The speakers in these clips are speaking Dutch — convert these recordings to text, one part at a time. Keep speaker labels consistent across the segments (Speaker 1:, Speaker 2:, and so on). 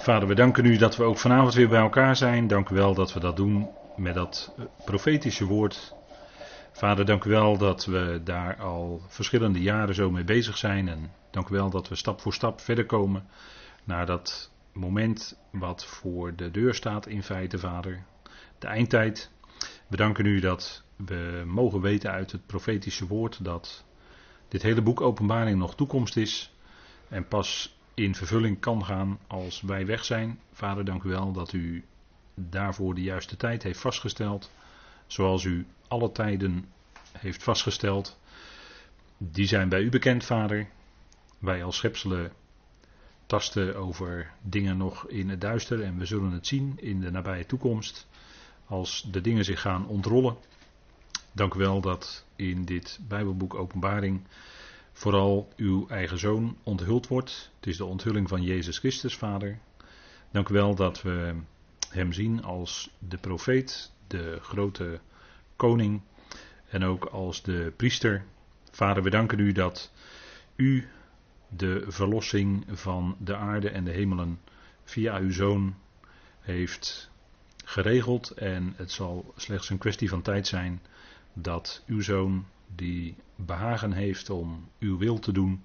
Speaker 1: Vader, we danken u dat we ook vanavond weer bij elkaar zijn. Dank u wel dat we dat doen met dat eh, profetische woord. Vader, dank u wel dat we daar al verschillende jaren zo mee bezig zijn. En dank u wel dat we stap voor stap verder komen naar dat moment wat voor de deur staat in feite, Vader. De eindtijd. We danken u dat we mogen weten uit het profetische woord dat dit hele boek Openbaring nog toekomst is. En pas in vervulling kan gaan als wij weg zijn. Vader, dank u wel dat u daarvoor de juiste tijd heeft vastgesteld. Zoals u alle tijden heeft vastgesteld. Die zijn bij u bekend, Vader. Wij als schepselen tasten over dingen nog in het duister en we zullen het zien in de nabije toekomst. Als de dingen zich gaan ontrollen. Dank u wel dat in dit Bijbelboek Openbaring vooral uw eigen zoon onthuld wordt. Het is de onthulling van Jezus Christus, Vader. Dank u wel dat we hem zien als de profeet, de grote koning en ook als de priester. Vader, we danken u dat u de verlossing van de aarde en de hemelen via uw zoon heeft geregeld. En het zal slechts een kwestie van tijd zijn dat uw zoon die behagen heeft om uw wil te doen,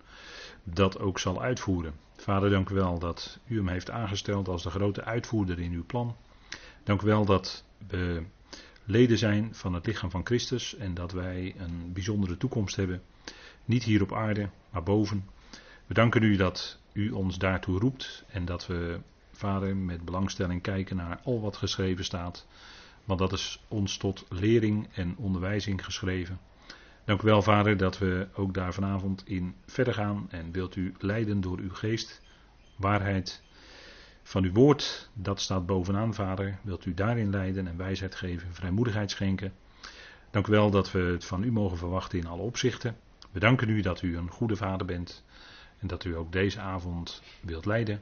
Speaker 1: dat ook zal uitvoeren. Vader, dank u wel dat u hem heeft aangesteld als de grote uitvoerder in uw plan. Dank u wel dat we leden zijn van het lichaam van Christus en dat wij een bijzondere toekomst hebben. Niet hier op aarde, maar boven. We danken u dat u ons daartoe roept en dat we, Vader, met belangstelling kijken naar al wat geschreven staat. Want dat is ons tot lering en onderwijzing geschreven. Dank u wel, Vader, dat we ook daar vanavond in verder gaan. En wilt u leiden door uw geest, waarheid van uw woord, dat staat bovenaan, Vader. Wilt u daarin leiden en wijsheid geven, vrijmoedigheid schenken. Dank u wel dat we het van u mogen verwachten in alle opzichten. We danken u dat u een goede vader bent en dat u ook deze avond wilt leiden.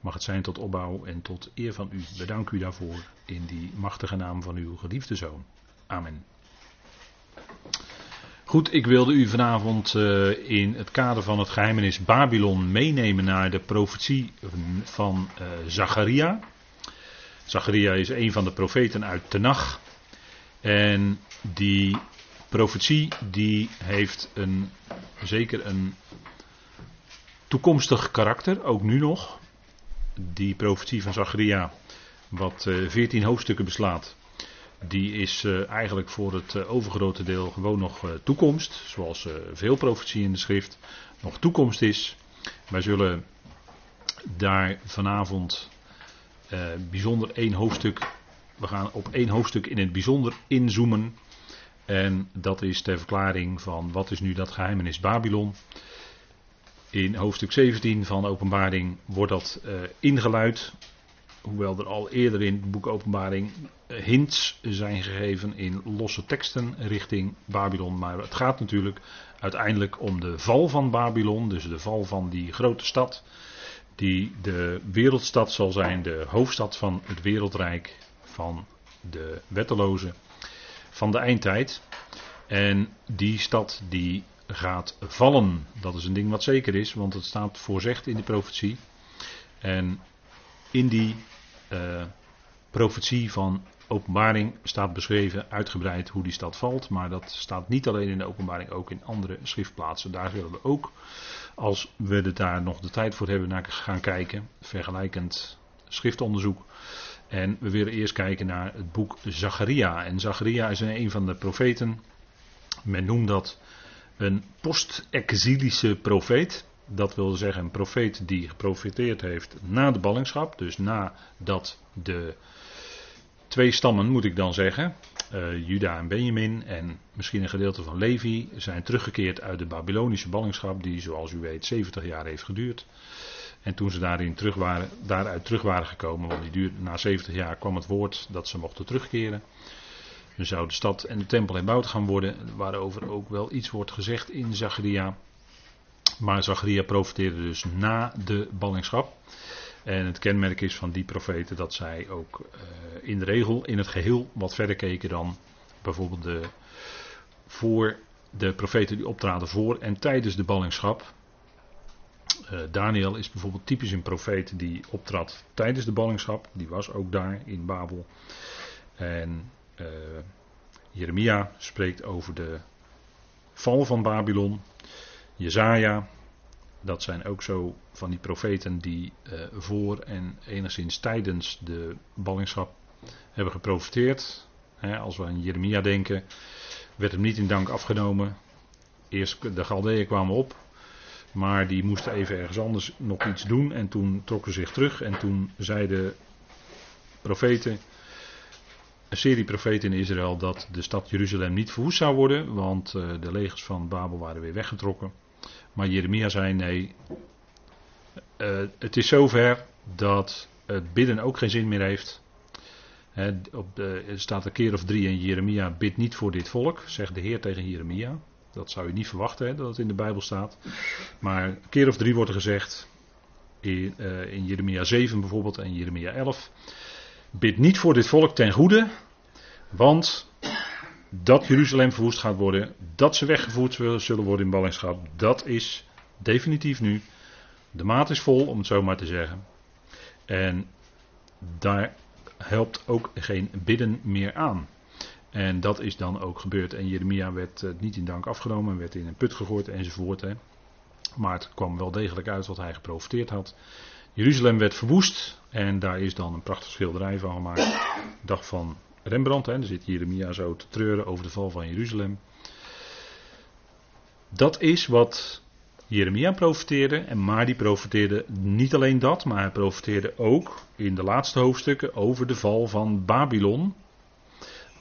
Speaker 1: Mag het zijn tot opbouw en tot eer van u. Bedank u daarvoor in die machtige naam van uw geliefde zoon. Amen. Goed, ik wilde u vanavond uh, in het kader van het geheimenis Babylon meenemen naar de profetie van uh, Zacharia. Zacharia is een van de profeten uit Tenach. En die profetie die heeft een, zeker een toekomstig karakter, ook nu nog. Die profetie van Zacharia, wat uh, 14 hoofdstukken beslaat, die is uh, eigenlijk voor het uh, overgrote deel gewoon nog uh, toekomst. Zoals veel profetie in de schrift nog toekomst is. Wij zullen daar vanavond bijzonder één hoofdstuk. We gaan op één hoofdstuk in het bijzonder inzoomen. En dat is ter verklaring van wat is nu dat geheimenis Babylon. In hoofdstuk 17 van Openbaring wordt dat ingeluid hoewel er al eerder in het boek Openbaring eh, hints zijn gegeven in losse teksten richting Babylon. Maar het gaat natuurlijk uiteindelijk om de val van Babylon, dus de val van die grote stad, die de wereldstad zal zijn, de hoofdstad van het wereldrijk, van de wettelozen, van de eindtijd. En die stad die gaat vallen. Dat is een ding wat zeker is, want het staat voorzegd in de profetie. En in die uh, profetie van openbaring staat beschreven, uitgebreid hoe die stad valt. Maar dat staat niet alleen in de openbaring, ook in andere schriftplaatsen. Daar zullen we ook, als we er daar nog de tijd voor hebben, naar gaan kijken. Vergelijkend schriftonderzoek. En we willen eerst kijken naar het boek Zacharia. En Zacharia is een van de profeten. Men noemt dat een post-exilische profeet. Dat wil zeggen een profeet die geprofiteerd heeft na de ballingschap. Dus nadat de twee stammen, moet ik dan zeggen, uh, Juda en Benjamin en misschien een gedeelte van Levi, zijn teruggekeerd uit de Babylonische ballingschap, die zoals u weet 70 jaar heeft geduurd. En toen ze daarin terug waren, daaruit terug waren gekomen, want die duurde, na 70 jaar kwam het woord dat ze mochten terugkeren. Dan zou de stad en de tempel herbouwd gaan worden, waarover ook wel iets wordt gezegd in Zacharia. Maar Zacharia profeteerde dus na de ballingschap. En het kenmerk is van die profeten dat zij ook uh, in de regel in het geheel wat verder keken dan bijvoorbeeld de, voor de profeten die optraden voor en tijdens de ballingschap. Uh, Daniel is bijvoorbeeld typisch een profeet die optrad tijdens de ballingschap. Die was ook daar in Babel. En uh, Jeremia spreekt over de val van Babylon. Jezaja, dat zijn ook zo van die profeten die uh, voor en enigszins tijdens de ballingschap hebben geprofiteerd. als we aan Jeremia denken, werd hem niet in dank afgenomen. Eerst de Galdeeën kwamen op, maar die moesten even ergens anders nog iets doen. En toen trokken ze zich terug. En toen zeiden profeten, een serie profeten in Israël, dat de stad Jeruzalem niet verwoest zou worden. Want uh, de legers van Babel waren weer weggetrokken. Maar Jeremia zei: nee, uh, het is zover dat het bidden ook geen zin meer heeft. He, op de, er staat een keer of drie in Jeremia: bid niet voor dit volk, zegt de Heer tegen Jeremia. Dat zou je niet verwachten dat het in de Bijbel staat. Maar een keer of drie wordt er gezegd. In, uh, in Jeremia 7 bijvoorbeeld en Jeremia 11. Bid niet voor dit volk ten goede. Want dat Jeruzalem verwoest gaat worden. Dat ze weggevoerd zullen worden in ballingschap. Dat is definitief nu. De maat is vol, om het zo maar te zeggen. En daar helpt ook geen bidden meer aan. En dat is dan ook gebeurd. En Jeremia werd uh, niet in dank afgenomen, werd in een put gegooid enzovoort. Hè. Maar het kwam wel degelijk uit wat hij geprofiteerd had. Jeruzalem werd verwoest en daar is dan een prachtig schilderij van gemaakt. Dag van Rembrandt, hè. daar zit Jeremia zo te treuren over de val van Jeruzalem. Dat is wat Jeremia profeteerde. En maar die profeteerde niet alleen dat, maar hij profeteerde ook in de laatste hoofdstukken over de val van Babylon.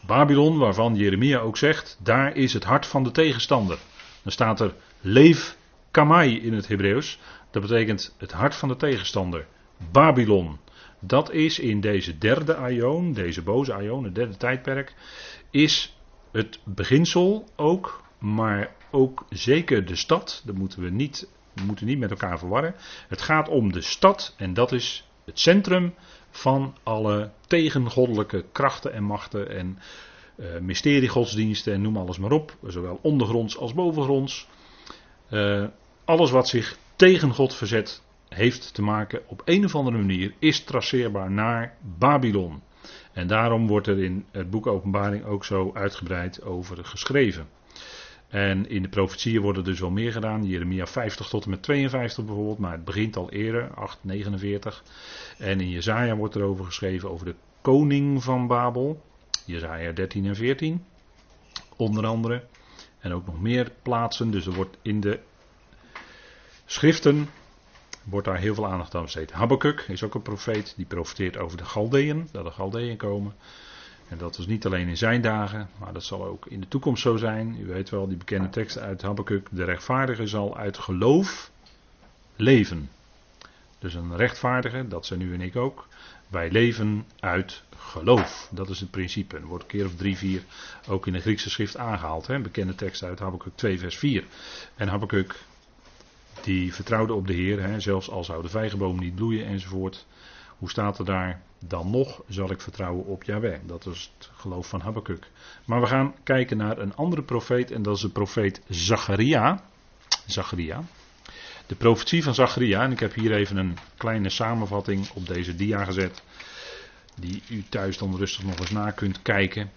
Speaker 1: Babylon, waarvan Jeremia ook zegt, daar is het hart van de tegenstander. Dan staat er leef kamai in het Hebreeuws. Dat betekent het hart van de tegenstander. Babylon. Dat is in deze derde aion, deze boze aion, het derde tijdperk, is het beginsel ook, maar ook zeker de stad. Dat moeten we niet, moeten niet met elkaar verwarren. Het gaat om de stad en dat is het centrum van alle tegengoddelijke krachten en machten en uh, mysteriegodsdiensten en noem alles maar op, zowel ondergronds als bovengronds. Uh, alles wat zich tegen God verzet, heeft te maken op een of andere manier, is traceerbaar naar Babylon. En daarom wordt er in het boek Openbaring ook zo uitgebreid over geschreven. En in de profetieën worden dus wel meer gedaan. Jeremia 50 tot en met 52 bijvoorbeeld, maar het begint al eerder, 8, 49. En in Jezaja wordt er over geschreven over de koning van Babel. Jezaja 13 en 14. Onder andere. En ook nog meer plaatsen. Dus er wordt in de schriften wordt daar heel veel aandacht aan besteed. Habakkuk is ook een profeet. Die profeteert over de Galdeën. Dat de Galdeën komen. En dat was niet alleen in zijn dagen, maar dat zal ook in de toekomst zo zijn. U weet wel, die bekende tekst uit Habakkuk. De rechtvaardige zal uit geloof leven. Dus een rechtvaardige, dat zijn u en ik ook. Wij leven uit geloof. Dat is het principe. Er wordt een keer of drie, vier ook in de Griekse schrift aangehaald. Hè? Bekende tekst uit Habakkuk 2, vers 4. En Habakkuk, die vertrouwde op de Heer, hè? zelfs al zou de vijgenboom niet bloeien enzovoort. Hoe staat er daar? Dan nog zal ik vertrouwen op Yahweh. Dat is het geloof van Habakkuk. Maar we gaan kijken naar een andere profeet en dat is de profeet Zacharia. Zacharia. De profetie van Zacharia, en ik heb hier even een kleine samenvatting op deze dia gezet, die u thuis dan rustig nog eens na kunt kijken.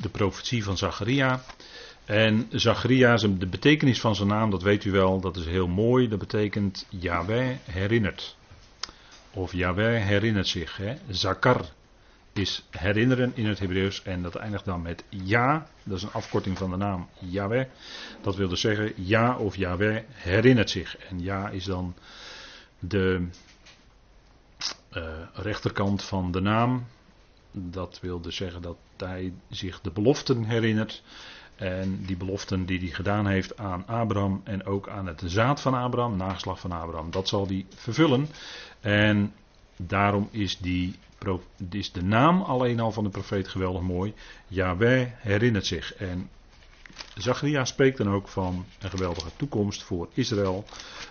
Speaker 1: De profetie van Zacharia. En Zacharia, de betekenis van zijn naam, dat weet u wel, dat is heel mooi. Dat betekent Yahweh herinnert. Of Yahweh herinnert zich. Hè. Zakar is herinneren in het Hebreeuws. En dat eindigt dan met ja. Dat is een afkorting van de naam Yahweh. Dat wil dus zeggen ja of Yahweh herinnert zich. En ja is dan de uh, rechterkant van de naam. Dat wil dus zeggen dat hij zich de beloften herinnert. En die beloften die hij gedaan heeft aan Abraham en ook aan het zaad van Abraham, nageslag van Abraham, dat zal hij vervullen. En daarom is, die, is de naam alleen al van de profeet geweldig mooi. Yahweh herinnert zich. En Zacharia spreekt dan ook van een geweldige toekomst voor Israël.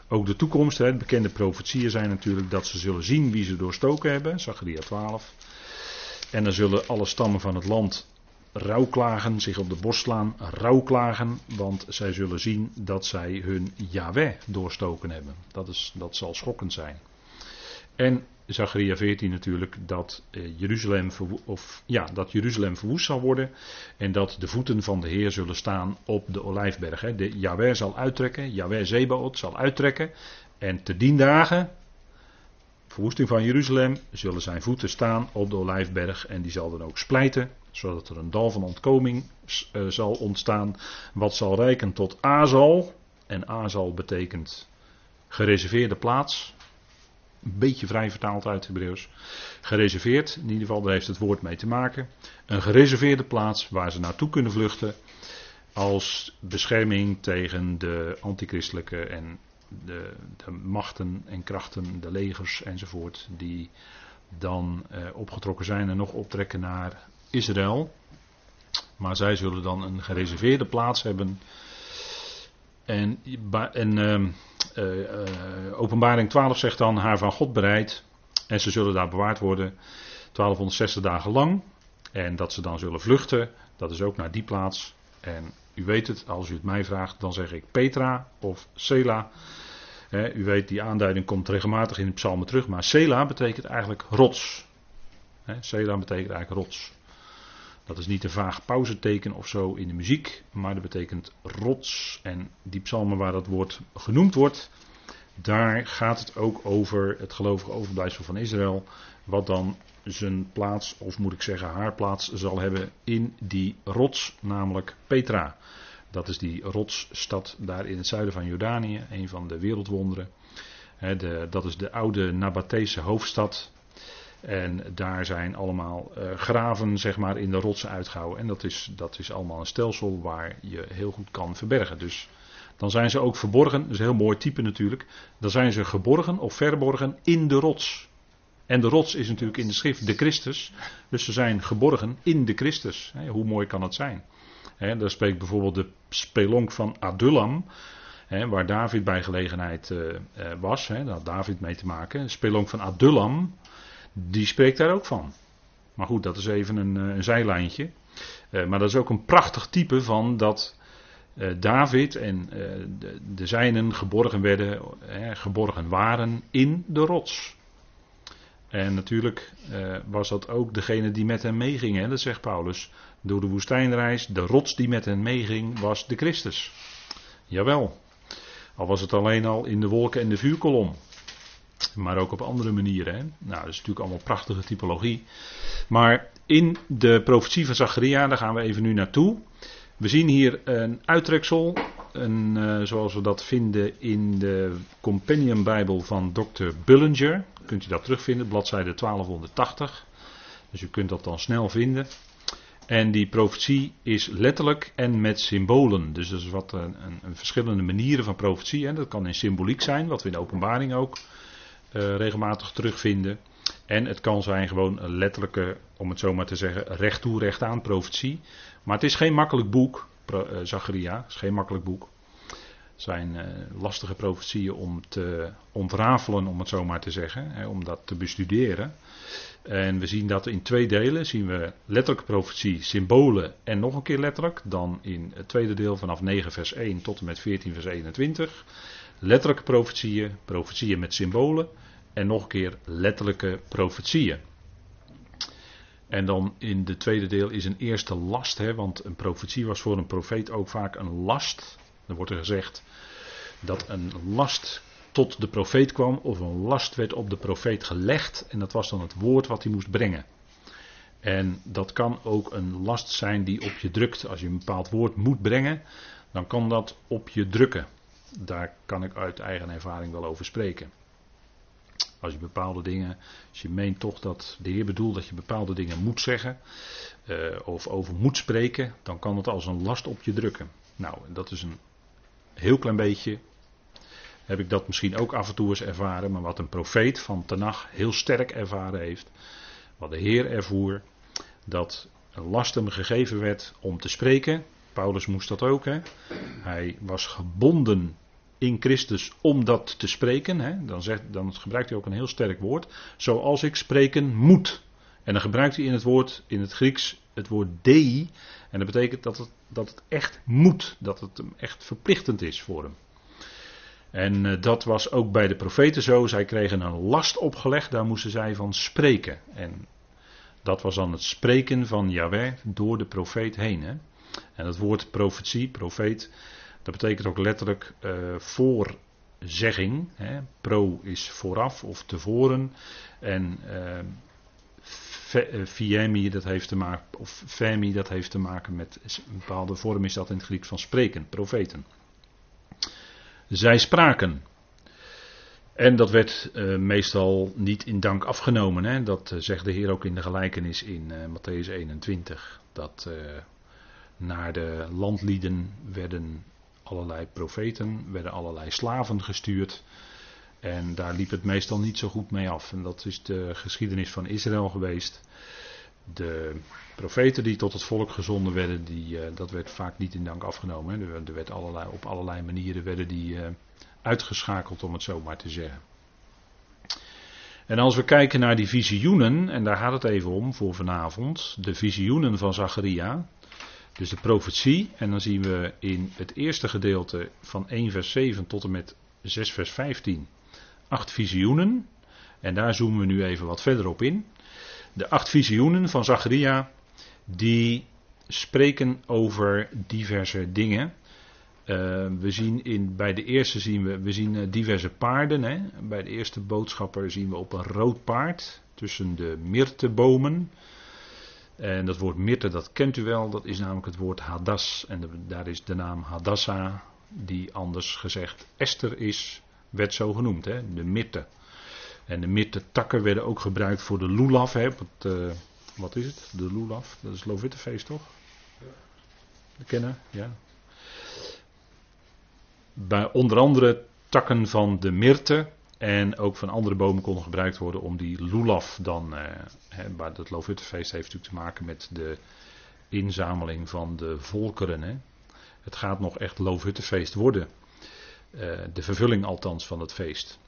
Speaker 1: Ook de toekomst, hè, de bekende profetieën zijn natuurlijk dat ze zullen zien wie ze doorstoken hebben. Zacharia 12. En dan zullen alle stammen van het land rouwklagen, zich op de borst slaan, rouwklagen, want zij zullen zien dat zij hun Yahweh doorstoken hebben. Dat, is, dat zal schokkend zijn. En Zacharia 14 natuurlijk dat, eh, Jeruzalem of, ja, dat Jeruzalem verwoest zal worden en dat de voeten van de Heer zullen staan op de olijfberg. Hè. De Yahweh zal uittrekken, Yahweh Zebaot zal uittrekken en te dien dagen, verwoesting van Jeruzalem, zullen zijn voeten staan op de olijfberg en die zal dan ook splijten, zodat er een dal van ontkoming uh, zal ontstaan, wat zal rijken tot Azal. En Azal betekent gereserveerde plaats, een beetje vrij vertaald uit Hebreeuws. Gereserveerd, in ieder geval, daar heeft het woord mee te maken. Een gereserveerde plaats waar ze naartoe kunnen vluchten. Als bescherming tegen de antichristelijke en de, de machten en krachten, de legers enzovoort. Die dan eh, opgetrokken zijn en nog optrekken naar Israël. Maar zij zullen dan een gereserveerde plaats hebben. En, en ehm, uh, openbaring 12 zegt dan haar van God bereid. En ze zullen daar bewaard worden 1260 dagen lang. En dat ze dan zullen vluchten, dat is ook naar die plaats. En u weet het, als u het mij vraagt, dan zeg ik Petra of Sela. u weet, die aanduiding komt regelmatig in de psalmen terug. Maar Sela betekent eigenlijk rots. He, Sela betekent eigenlijk rots. Dat is niet een vaag pauzeteken of zo in de muziek, maar dat betekent rots. En die psalmen waar dat woord genoemd wordt, daar gaat het ook over het gelovige overblijfsel van Israël, wat dan zijn plaats, of moet ik zeggen haar plaats, zal hebben in die rots, namelijk Petra. Dat is die rotsstad daar in het zuiden van Jordanië, een van de wereldwonderen. de, dat is de oude Nabatese hoofdstad. En daar zijn allemaal uh, graven zeg maar, in de rotsen uitgehouden. En dat is, dat is allemaal een stelsel waar je heel goed kan verbergen. Dus dan zijn ze ook verborgen, dat is een heel mooi type natuurlijk. Dan zijn ze geborgen of verborgen in de rots. En de rots is natuurlijk in de schrift de Christus. Dus ze zijn geborgen in de Christus. hoe mooi kan het zijn? daar spreekt bijvoorbeeld de spelonk van Adullam. waar David bij gelegenheid uh, was. daar had David mee te maken. De spelonk van Adullam die spreekt daar ook van. Maar goed, dat is even een, eh, een zijlijntje. Maar dat is ook een prachtig type van dat David en de, zijnen geborgen werden, geborgen waren in de rots. En natuurlijk was dat ook degene die met hem meegingen. Dat zegt Paulus. Door de woestijnreis, de rots die met hen meeging, was de Christus. Jawel. Al was het alleen al in de wolken en de vuurkolom. Maar ook op andere manieren. Hè? Nou, dat is natuurlijk allemaal prachtige typologie. Maar in de profetie van Zacharia, daar gaan we even nu naartoe. We zien hier een uittreksel, een, uh, zoals we dat vinden in de Companion Bijbel van Dr. Bullinger. Kunt u dat terugvinden, bladzijde 1280. Dus u kunt dat dan snel vinden. En die profetie is letterlijk en met symbolen. Dus dat is wat een, een, verschillende manieren van profetie. Hè. Dat kan in symboliek zijn, wat we in de openbaring ook uh, regelmatig terugvinden. En het kan zijn gewoon een letterlijke, om het zo maar te zeggen, recht toe, recht aan profetie. Maar het is geen makkelijk boek, Zacharia. Het is geen makkelijk boek. Het zijn uh, lastige profetieën om te ontrafelen, om het zo maar te zeggen. Om dat te bestuderen. En we zien dat in twee delen. Zien we letterlijke profetie, symbolen en nog een keer letterlijk. Dan in het tweede deel vanaf 9 vers 1 tot en met 14 vers 21 letterlijke profetieën, profetieën met symbolen en nog een keer letterlijke profetieën. En dan in de tweede deel is een eerste last, hè, want een profetie was voor een profeet ook vaak een last. Dan wordt er gezegd dat een last tot de profeet kwam of een last werd op de profeet gelegd en dat was dan het woord wat hij moest brengen. En dat kan ook een last zijn die op je drukt. Als je een bepaald woord moet brengen, dan kan dat op je drukken daar kan ik uit eigen ervaring wel over spreken. Als je bepaalde dingen, als je meent toch dat de Heer bedoelt dat je bepaalde dingen moet zeggen, uh, of over moet spreken, dan kan het als een last op je drukken. Nou, dat is een heel klein beetje, heb ik dat misschien ook af en toe eens ervaren, maar wat een profeet van Tenach heel sterk ervaren heeft, wat de Heer ervoer, dat een last hem gegeven werd om te spreken, Paulus moest dat ook. Hè? Hij was gebonden in Christus om dat te spreken. Hè? Dan, zegt, dan gebruikt hij ook een heel sterk woord. Zoals ik spreken moet. En dan gebruikt hij in het woord, in het Grieks, het woord dei. En dat betekent dat het, dat het echt moet, dat het hem echt verplichtend is voor hem. En uh, dat was ook bij de profeten zo. Zij kregen een last opgelegd, daar moesten zij van spreken. En dat was dan het spreken van Yahweh door de profeet heen. Hè? En het woord profetie, profeet, dat betekent ook letterlijk uh, voorzegging. Hè? Pro is vooraf of tevoren. En uh, dat heeft te maken, of Femi, dat heeft te maken met een bepaalde vorm is dat in het Grieks van spreken, profeten. Zij spraken. En dat werd meestal niet in dank afgenomen. Hè? Dat zegt de Heer ook in de gelijkenis in uh, Matthäus 21. Dat naar de landlieden werden allerlei profeten, werden allerlei slaven gestuurd. En daar liep het meestal niet zo goed mee af. En dat is de geschiedenis van Israël geweest. De profeten die tot het volk gezonden werden, die, uh, dat werd vaak niet in dank afgenomen. Er, er werd allerlei, op allerlei manieren werden die uh, uitgeschakeld, om het zo maar te zeggen. En als we kijken naar die visioenen, en daar gaat het even om voor vanavond, de visioenen van Zacharia, dus de profetie, en dan zien we in het eerste gedeelte van 1 vers 7 tot en met 6 vers 15 acht visioenen. En daar zoomen we nu even wat verder op in. De acht visioenen van Zacharia, die spreken over diverse dingen. Uh, we zien in, bij de eerste zien we, we zien uh, diverse paarden. Hè. Bij de eerste boodschapper zien we op een rood paard tussen de myrtebomen. En dat woord myrte, dat kent u wel, dat is namelijk het woord hadas. En daar is de naam Hadassa, die anders gezegd Esther is werd zo genoemd, hè, de myrte. En de myrte takken werden ook gebruikt voor de lulaf. Hè, uh, wat is het? De lulaf, dat is Lovittefeest toch? De kennen, ja. Bij onder andere takken van de myrte en ook van andere bomen konden gebruikt worden om die lulaf dan. Uh, hè, maar het Lovittefeest heeft natuurlijk te maken met de inzameling van de volkeren. Hè. Het gaat nog echt Loofhuttenfeest worden. Uh, de vervulling althans van het feest.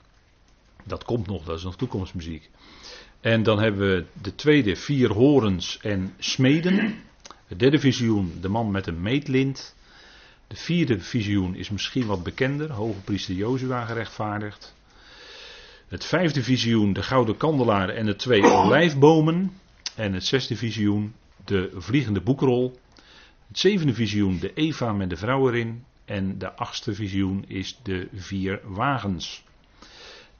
Speaker 1: Dat komt nog, dat is nog toekomstmuziek. En dan hebben we de tweede, vier horens en smeden. Het derde visioen, de man met een meetlint. De vierde visioen is misschien wat bekender, hoge priester Jozua gerechtvaardigd. Het vijfde visioen, de gouden kandelaar en de twee olijfbomen. En het zesde visioen, de vliegende boekrol. Het zevende visioen, de Eva met de vrouw erin. En de achtste visioen is de vier wagens.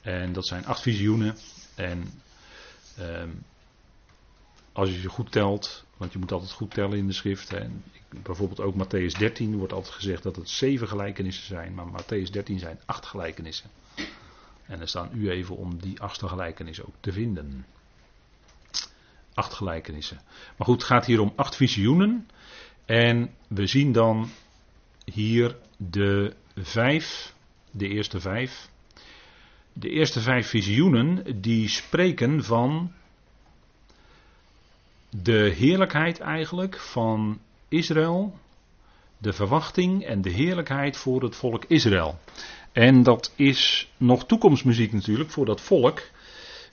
Speaker 1: En dat zijn acht visioenen. En eh, als je ze goed telt, want je moet altijd goed tellen in de schrift. Hè. Bijvoorbeeld ook Matthäus 13 wordt altijd gezegd dat het zeven gelijkenissen zijn. Maar Matthäus 13 zijn acht gelijkenissen. En er staan u even om die achtste gelijkenis ook te vinden. Acht gelijkenissen. Maar goed, het gaat hier om acht visioenen. En we zien dan hier de vijf, de eerste vijf. De eerste vijf visioenen die spreken van de heerlijkheid eigenlijk van Israël, de verwachting en de heerlijkheid voor het volk Israël. En dat is nog toekomstmuziek natuurlijk voor dat volk.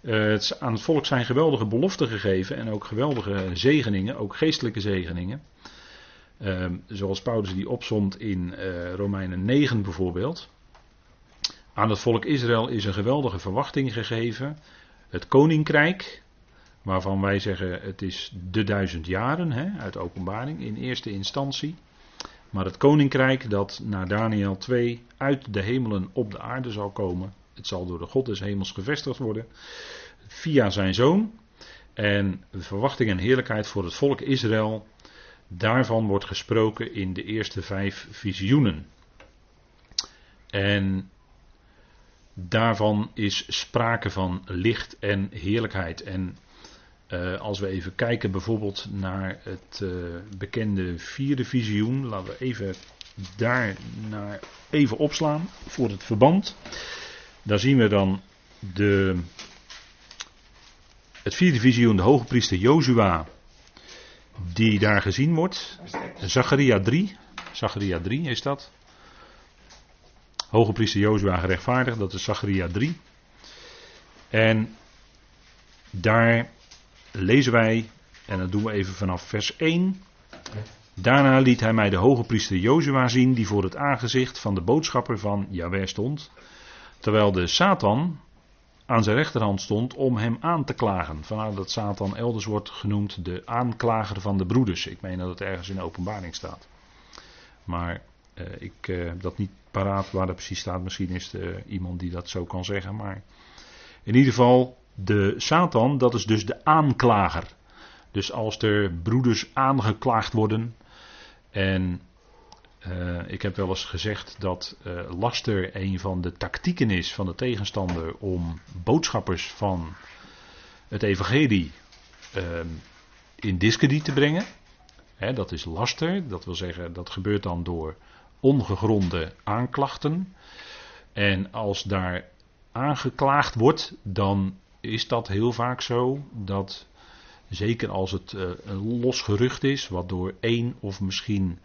Speaker 1: Uh, het, aan het volk zijn geweldige beloften gegeven en ook geweldige zegeningen, ook geestelijke zegeningen. Uh, zoals Paulus die opzomt in uh, Romeinen 9 bijvoorbeeld. Aan het volk Israël is een geweldige verwachting gegeven. Het koninkrijk, waarvan wij zeggen het is de duizend jaren hè, uit openbaring in eerste instantie. Maar het koninkrijk dat naar Daniel 2 uit de hemelen op de aarde zal komen. Het zal door de God des hemels gevestigd worden. Via zijn zoon. En verwachting en heerlijkheid voor het volk Israël Daarvan wordt gesproken in de eerste vijf visioenen. En daarvan is sprake van licht en heerlijkheid. En uh, als we even kijken bijvoorbeeld naar het uh, bekende vierde visioen, laten we even daar naar even opslaan voor het verband. Daar zien we dan de, het vierde visioen, de hoge priester Jozua die daar gezien wordt. Zacharia 3. Zacharia 3 is dat. Hoge priester Jozua gerechtvaardigd, dat is Zacharia 3. En daar lezen wij En dat doen we even vanaf vers 1. Daarna liet hij mij de hoge priester Jozua zien, die voor het aangezicht van de boodschapper van Jahweh stond. Terwijl de Satan aan zijn rechterhand stond om hem aan te klagen. Vandaar dat Satan elders wordt genoemd de aanklager van de broeders. Ik meen dat het ergens in de openbaring staat. Maar eh, ik eh, dat niet paraat waar dat precies staat. Misschien is er iemand die dat zo kan zeggen. Maar in ieder geval, de Satan, dat is dus de aanklager. Dus als er broeders aangeklaagd worden. En uh, ik heb wel eens gezegd dat uh, laster een van de tactieken is van de tegenstander om boodschappers van het evangelie uh, in discrediet te brengen. He, dat is laster, dat wil zeggen dat gebeurt dan door ongegronde aanklachten. En als daar aangeklaagd wordt, dan is dat heel vaak zo dat, zeker als het uh, een los gerucht is, wat door één of misschien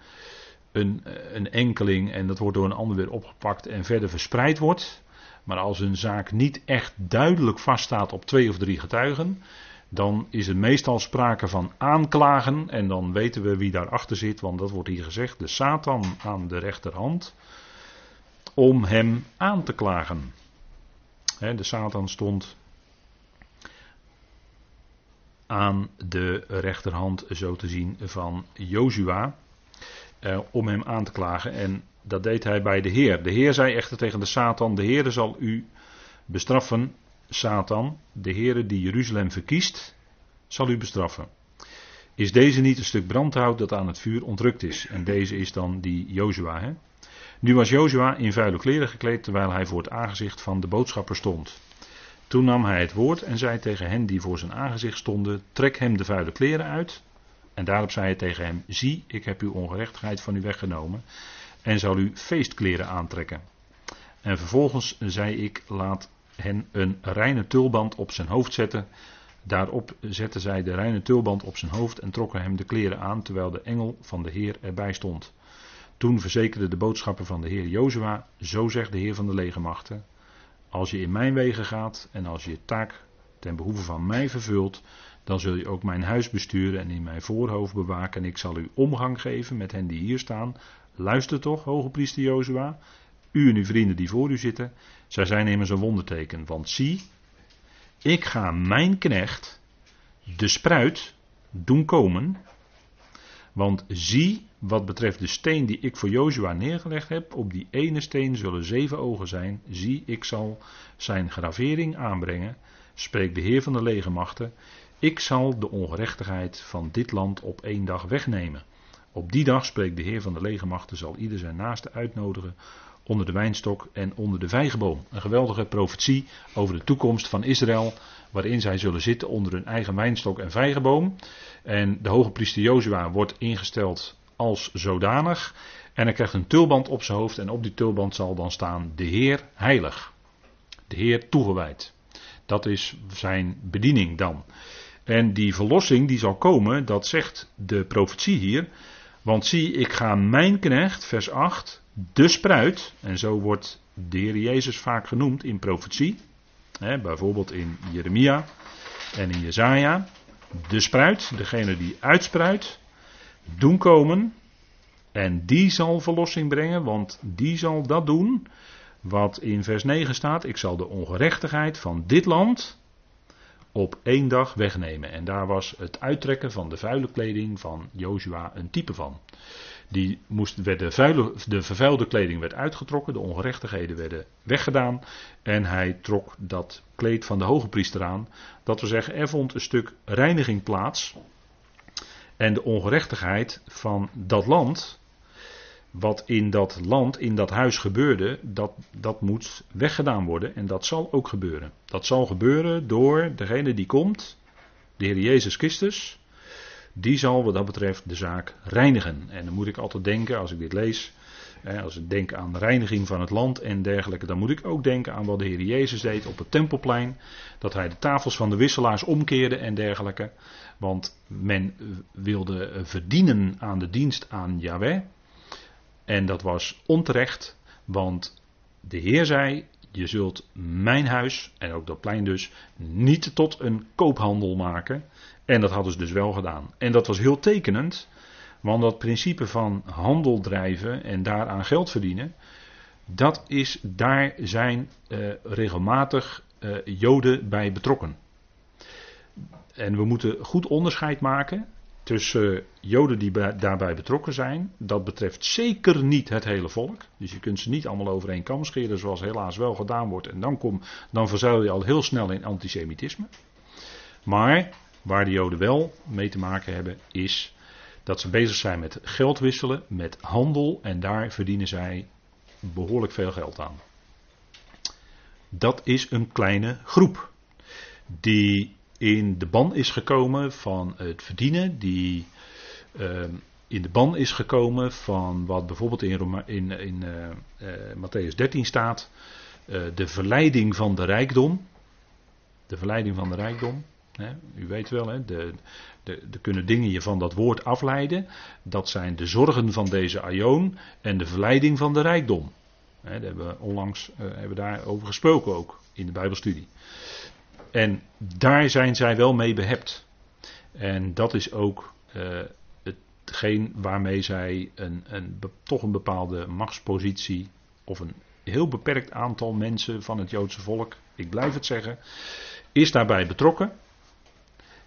Speaker 1: een, een enkeling en dat wordt door een ander weer opgepakt en verder verspreid wordt. Maar als een zaak niet echt duidelijk vaststaat op twee of drie getuigen, dan is er meestal sprake van aanklagen en dan weten we wie daarachter zit, want dat wordt hier gezegd, de Satan aan de rechterhand, om hem aan te klagen. de Satan stond aan de rechterhand, zo te zien, van Jozua, eh, om hem aan te klagen. En dat deed hij bij de Heer. De Heer zei echter tegen de Satan: De Heer zal u bestraffen Satan, de Heere die Jeruzalem verkiest, zal u bestraffen. Is deze niet een stuk brandhout dat aan het vuur ontrukt is? En deze is dan die Jozua. Nu was Jozua in vuile kleren gekleed terwijl hij voor het aangezicht van de boodschapper stond. Toen nam hij het woord en zei tegen hen die voor zijn aangezicht stonden: Trek hem de vuile kleren uit. En daarop zei hij tegen hem: Zie, ik heb uw ongerechtigheid van u weggenomen en zal u feestkleren aantrekken. En vervolgens zei ik: Laat hen een reine tulband op zijn hoofd zetten. Daarop zetten zij de reine tulband op zijn hoofd en trokken hem de kleren aan, terwijl de engel van de Heer erbij stond. Toen verzekerde de boodschapper van de Heer Jozua, zo zegt de Heer van de legermachten, als je in mijn wegen gaat en als je je taak ten behoeve van mij vervult, dan zul je ook mijn huis besturen en in mijn voorhoofd bewaken en ik zal u omgang geven met hen die hier staan. Luister toch, hoge priester Jozua, u en uw vrienden die voor u zitten, zij zijn immers een wonderteken. Want zie, ik ga mijn knecht, de spruit, doen komen. Want zie, wat betreft de steen die ik voor Jozua neergelegd heb, op die ene steen zullen zeven ogen zijn. Zie, ik zal zijn gravering aanbrengen, spreekt de Heer van de legermachten. Ik zal de ongerechtigheid van dit land op één dag wegnemen. Op die dag, spreekt de Heer van de legermachten, zal ieder zijn naaste uitnodigen onder de wijnstok en onder de vijgenboom. Een geweldige profetie over de toekomst van Israël, waarin zij zullen zitten onder hun eigen wijnstok en vijgenboom. En de hoge priester Jozua wordt ingesteld als zodanig. En hij krijgt een tulband op zijn hoofd en op die tulband zal dan staan de Heer heilig. De Heer toegewijd. Dat is zijn bediening dan. En die verlossing die zal komen, dat zegt de profetie hier. Want zie, ik ga mijn knecht, vers 8, de spruit, en zo wordt de Heer Jezus vaak genoemd in profetie, hè, bijvoorbeeld in Jeremia en in Jezaja, de spruit, degene die uitspruit, doen komen en die zal verlossing brengen, want die zal dat doen wat in vers 9 staat, ik zal de ongerechtigheid van dit land op één dag wegnemen. En daar was het uittrekken van de vuile kleding van Jozua een type van. Die moest, werd de, vuile, de vervuilde kleding werd uitgetrokken, de ongerechtigheden werden weggedaan. En hij trok dat kleed van de hoge priester aan. Dat wil zeggen, er vond een stuk reiniging plaats. En de ongerechtigheid van dat land, wat in dat land, in dat huis gebeurde, dat, dat moet weggedaan worden. En dat zal ook gebeuren. Dat zal gebeuren door degene die komt, de Heer Jezus Christus die zal wat dat betreft de zaak reinigen. En dan moet ik altijd denken, als ik dit lees, als ik denk aan reiniging van het land en dergelijke, dan moet ik ook denken aan wat de Heer Jezus deed op het tempelplein. Dat hij de tafels van de wisselaars omkeerde en dergelijke. Want men wilde verdienen aan de dienst aan Yahweh. En dat was onterecht, want de Heer zei: je zult mijn huis, en ook dat plein dus, niet tot een koophandel maken. En dat hadden ze dus wel gedaan. En dat was heel tekenend, want dat principe van handel drijven en daaraan geld verdienen, dat is, daar zijn uh, regelmatig uh, Joden bij betrokken. En we moeten goed onderscheid maken tussen Joden die daarbij betrokken zijn. Dat betreft zeker niet het hele volk. Dus je kunt ze niet allemaal over één kam scheren, zoals helaas wel gedaan wordt. En dan, kom, dan verzuil je al heel snel in antisemitisme. Maar waar de Joden wel mee te maken hebben, is dat ze bezig zijn met geld wisselen, met handel. En daar verdienen zij behoorlijk veel geld aan. Dat is een kleine groep die in de ban is gekomen van het verdienen, die uh, in de ban is gekomen van wat bijvoorbeeld in, in, uh, uh, Matthäus 13 staat, uh, de verleiding van de rijkdom. De verleiding van de rijkdom. U weet wel, hè, de, de, de, kunnen dingen je van dat woord afleiden. Dat zijn de zorgen van deze aion en de verleiding van de rijkdom. Daar hebben we onlangs hebben we daarover gesproken ook in de Bijbelstudie. En daar zijn zij wel mee behept. En dat is ook uh, hetgeen waarmee zij een, een, toch een bepaalde machtspositie of een heel beperkt aantal mensen van het Joodse volk, ik blijf het zeggen, is daarbij betrokken.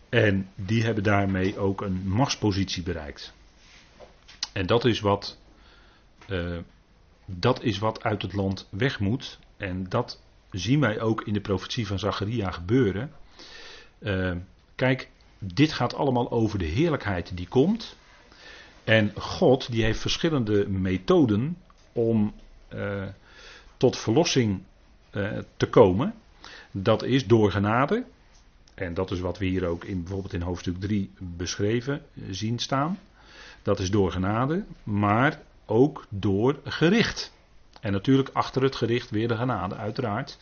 Speaker 1: En die hebben daarmee ook een machtspositie bereikt. En dat is wat, uh, dat is wat uit het land weg moet. En dat zien wij ook in de profetie van Zacharia gebeuren. Uh, kijk, dit gaat allemaal over de heerlijkheid die komt. En God die heeft verschillende methoden om uh, tot verlossing te komen. Dat is door genade. En dat is wat we hier ook in, bijvoorbeeld in hoofdstuk 3 beschreven zien staan. Dat is door genade, maar ook door gericht. En natuurlijk achter het gericht weer de genade, uiteraard.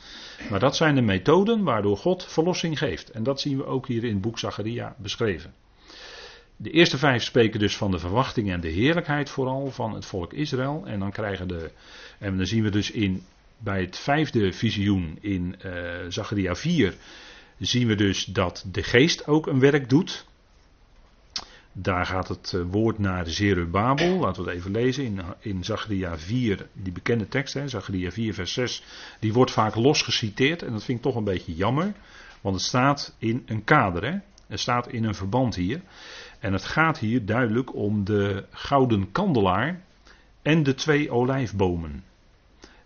Speaker 1: Maar dat zijn de methoden waardoor God verlossing geeft. En dat zien we ook hier in het boek Zacharia beschreven. De eerste vijf spreken dus van de verwachting en de heerlijkheid vooral van het volk Israël. En dan krijgen de. En dan zien we dus in, bij het vijfde visioen in uh, Zacharia 4. Zien we dus dat de geest ook een werk doet. Daar gaat het eh, woord naar Zerubabel. Laten we het even lezen in, in Zachariah 4, die bekende tekst, hè, Zachariah 4, vers 6. Die wordt vaak los geciteerd en dat vind ik toch een beetje jammer. Want het staat in een kader, hè. het staat in een verband hier. En het gaat hier duidelijk om de gouden kandelaar en de twee olijfbomen.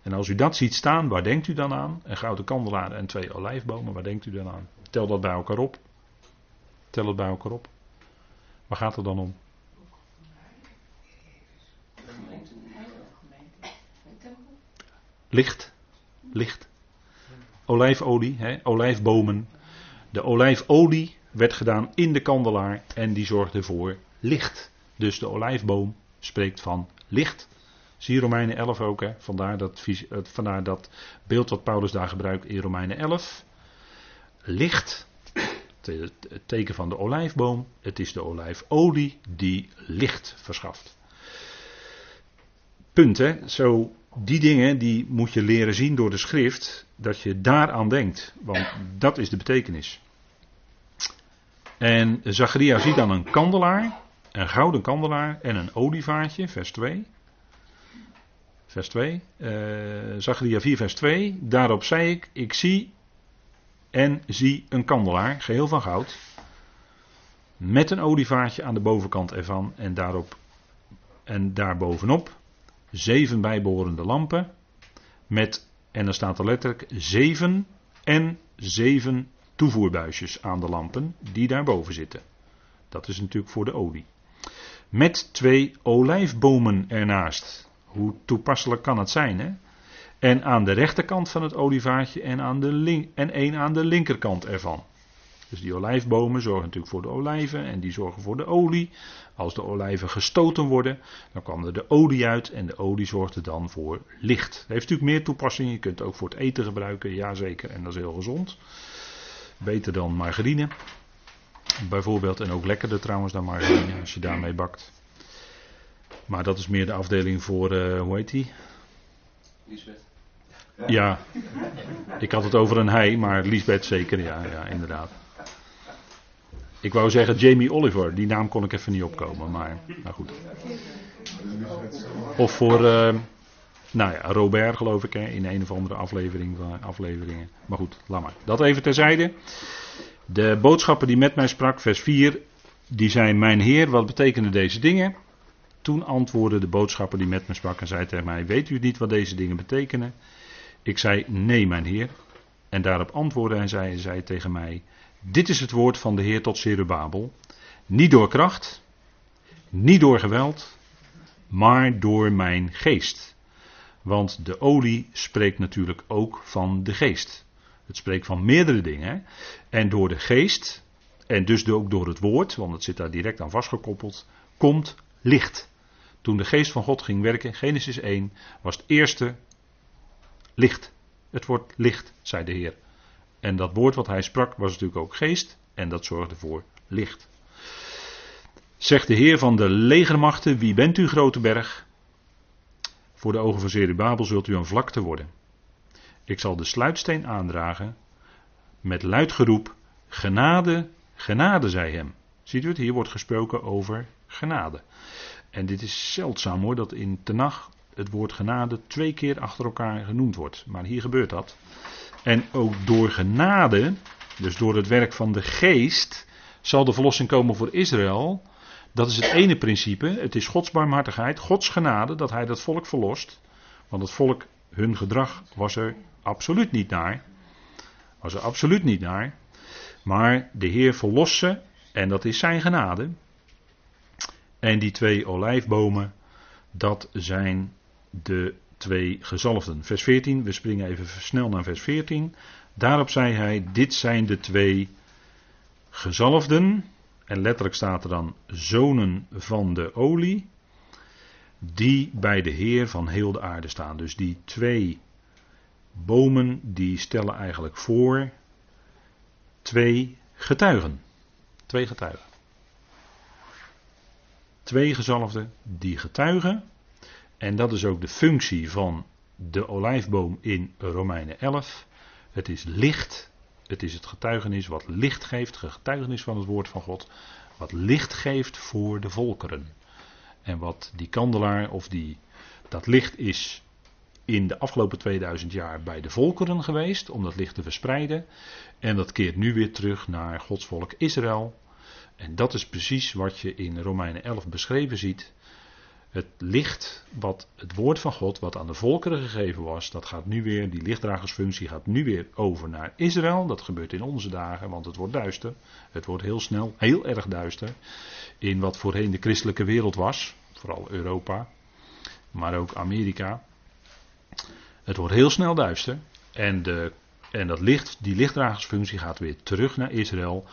Speaker 1: En als u dat ziet staan, waar denkt u dan aan? Een gouden kandelaar en twee olijfbomen, waar denkt u dan aan? Tel dat bij elkaar op. Tel het bij elkaar op. Waar gaat het dan om? Licht. Licht. Olijfolie, hè? olijfbomen. De olijfolie werd gedaan in de kandelaar en die zorgde voor licht. Dus de olijfboom spreekt van licht. Zie Romeinen 11 ook, hè? Vandaar, dat, vandaar dat beeld wat Paulus daar gebruikt in Romeinen 11. Licht het teken van de olijfboom. Het is de olijfolie die licht verschaft. Punt hè. Zo, die dingen die moet je leren zien door de schrift. Dat je daaraan denkt. Want dat is de betekenis. En Zacharia ziet dan een kandelaar. Een gouden kandelaar en een olievaartje. Vers 2. Vers 2. Uh, Zacharia 4 vers 2. Daarop zei ik. Ik zie en zie een kandelaar, geheel van goud, met een olievaartje aan de bovenkant ervan en daarop en daarbovenop zeven bijbehorende lampen met, en dan staat er letterlijk, zeven en zeven toevoerbuisjes aan de lampen die daarboven zitten. Dat is natuurlijk voor de olie. Met twee olijfbomen ernaast. Hoe toepasselijk kan het zijn, hè? En aan de rechterkant van het olievaartje en, aan de en één aan de linkerkant ervan. Dus die olijfbomen zorgen natuurlijk voor de olijven en die zorgen voor de olie. Als de olijven gestoten worden, dan kwam er de olie uit en de olie zorgde dan voor licht. Heeft natuurlijk meer toepassingen. Je kunt het ook voor het eten gebruiken, jazeker, en dat is heel gezond. Beter dan margarine. Bijvoorbeeld, en ook lekkerder trouwens dan margarine als je daarmee bakt. Maar dat is meer de afdeling voor, uh, hoe heet die?
Speaker 2: Lisbeth.
Speaker 1: Ja, ik had het over een hij, maar Lisbeth zeker, ja, ja, inderdaad. Ik wou zeggen Jamie Oliver, die naam kon ik even niet opkomen, maar nou goed. Of voor, uh, nou ja, Robert geloof ik, hè, in een of andere aflevering, afleveringen. Maar goed, laat maar. Dat even terzijde. De boodschappen die met mij sprak, vers 4, die zijn mijn Heer, wat betekenen deze dingen? Toen antwoordde de boodschapper die met me sprak en zei tegen mij, weet u niet wat deze dingen betekenen? Ik zei, nee mijn Heer. En daarop antwoordde en zei, zei tegen mij, dit is het woord van de Heer tot Zerubabel. Niet door kracht, niet door geweld, maar door mijn geest. Want de olie spreekt natuurlijk ook van de geest. Het spreekt van meerdere dingen. En door de geest, en dus ook door het woord, want het zit daar direct aan vastgekoppeld, komt licht. Toen de geest van God ging werken, Genesis 1, was het eerste licht. Het wordt licht, zei de Heer. En dat woord wat hij sprak was natuurlijk ook geest en dat zorgde voor licht. Zegt de Heer van de legermachten, wie bent u grote berg? Voor de ogen van Zerubabel zult u een vlakte worden. Ik zal de sluitsteen aandragen met luid geroep, genade, genade, zei hem. Ziet u het, hier wordt gesproken over genade. En dit is zeldzaam hoor, dat in Tenach het woord genade twee keer achter elkaar genoemd wordt. Maar hier gebeurt dat. En ook door genade, dus door het werk van de geest, zal de verlossing komen voor Israël. Dat is het ene principe. Het is Gods barmhartigheid, Gods genade, dat hij dat volk verlost. Want het volk, hun gedrag was er absoluut niet naar. Was er absoluut niet naar. Maar de Heer verlost ze en dat is zijn genade. En die twee olijfbomen, dat zijn de twee gezalfden. Vers 14, we springen even snel naar vers 14. Daarop zei hij: Dit zijn de twee gezalfden. En letterlijk staat er dan zonen van de olie. Die bij de Heer van heel de aarde staan. Dus die twee bomen die stellen eigenlijk voor twee getuigen. Twee getuigen. Twee gezalfden die getuigen en dat is ook de functie van de olijfboom in Romeinen 11. Het is licht. Het is het getuigenis wat licht geeft, getuigenis van het woord van God, wat licht geeft voor de volkeren. En wat die kandelaar of die, dat licht is in de afgelopen 2000 jaar bij de volkeren geweest om dat licht te verspreiden. En dat keert nu weer terug naar Gods volk Israël. En dat is precies wat je in Romeinen 11 beschreven ziet. Het licht, wat het woord van God, wat aan de volkeren gegeven was, dat gaat nu weer, die lichtdragersfunctie gaat nu weer over naar Israël. Dat gebeurt in onze dagen, want het wordt duister. Het wordt heel snel, heel erg duister. In wat voorheen de christelijke wereld was, vooral Europa, maar ook Amerika. Het wordt heel snel duister. En, de, en dat licht, die lichtdragersfunctie gaat weer terug naar Israël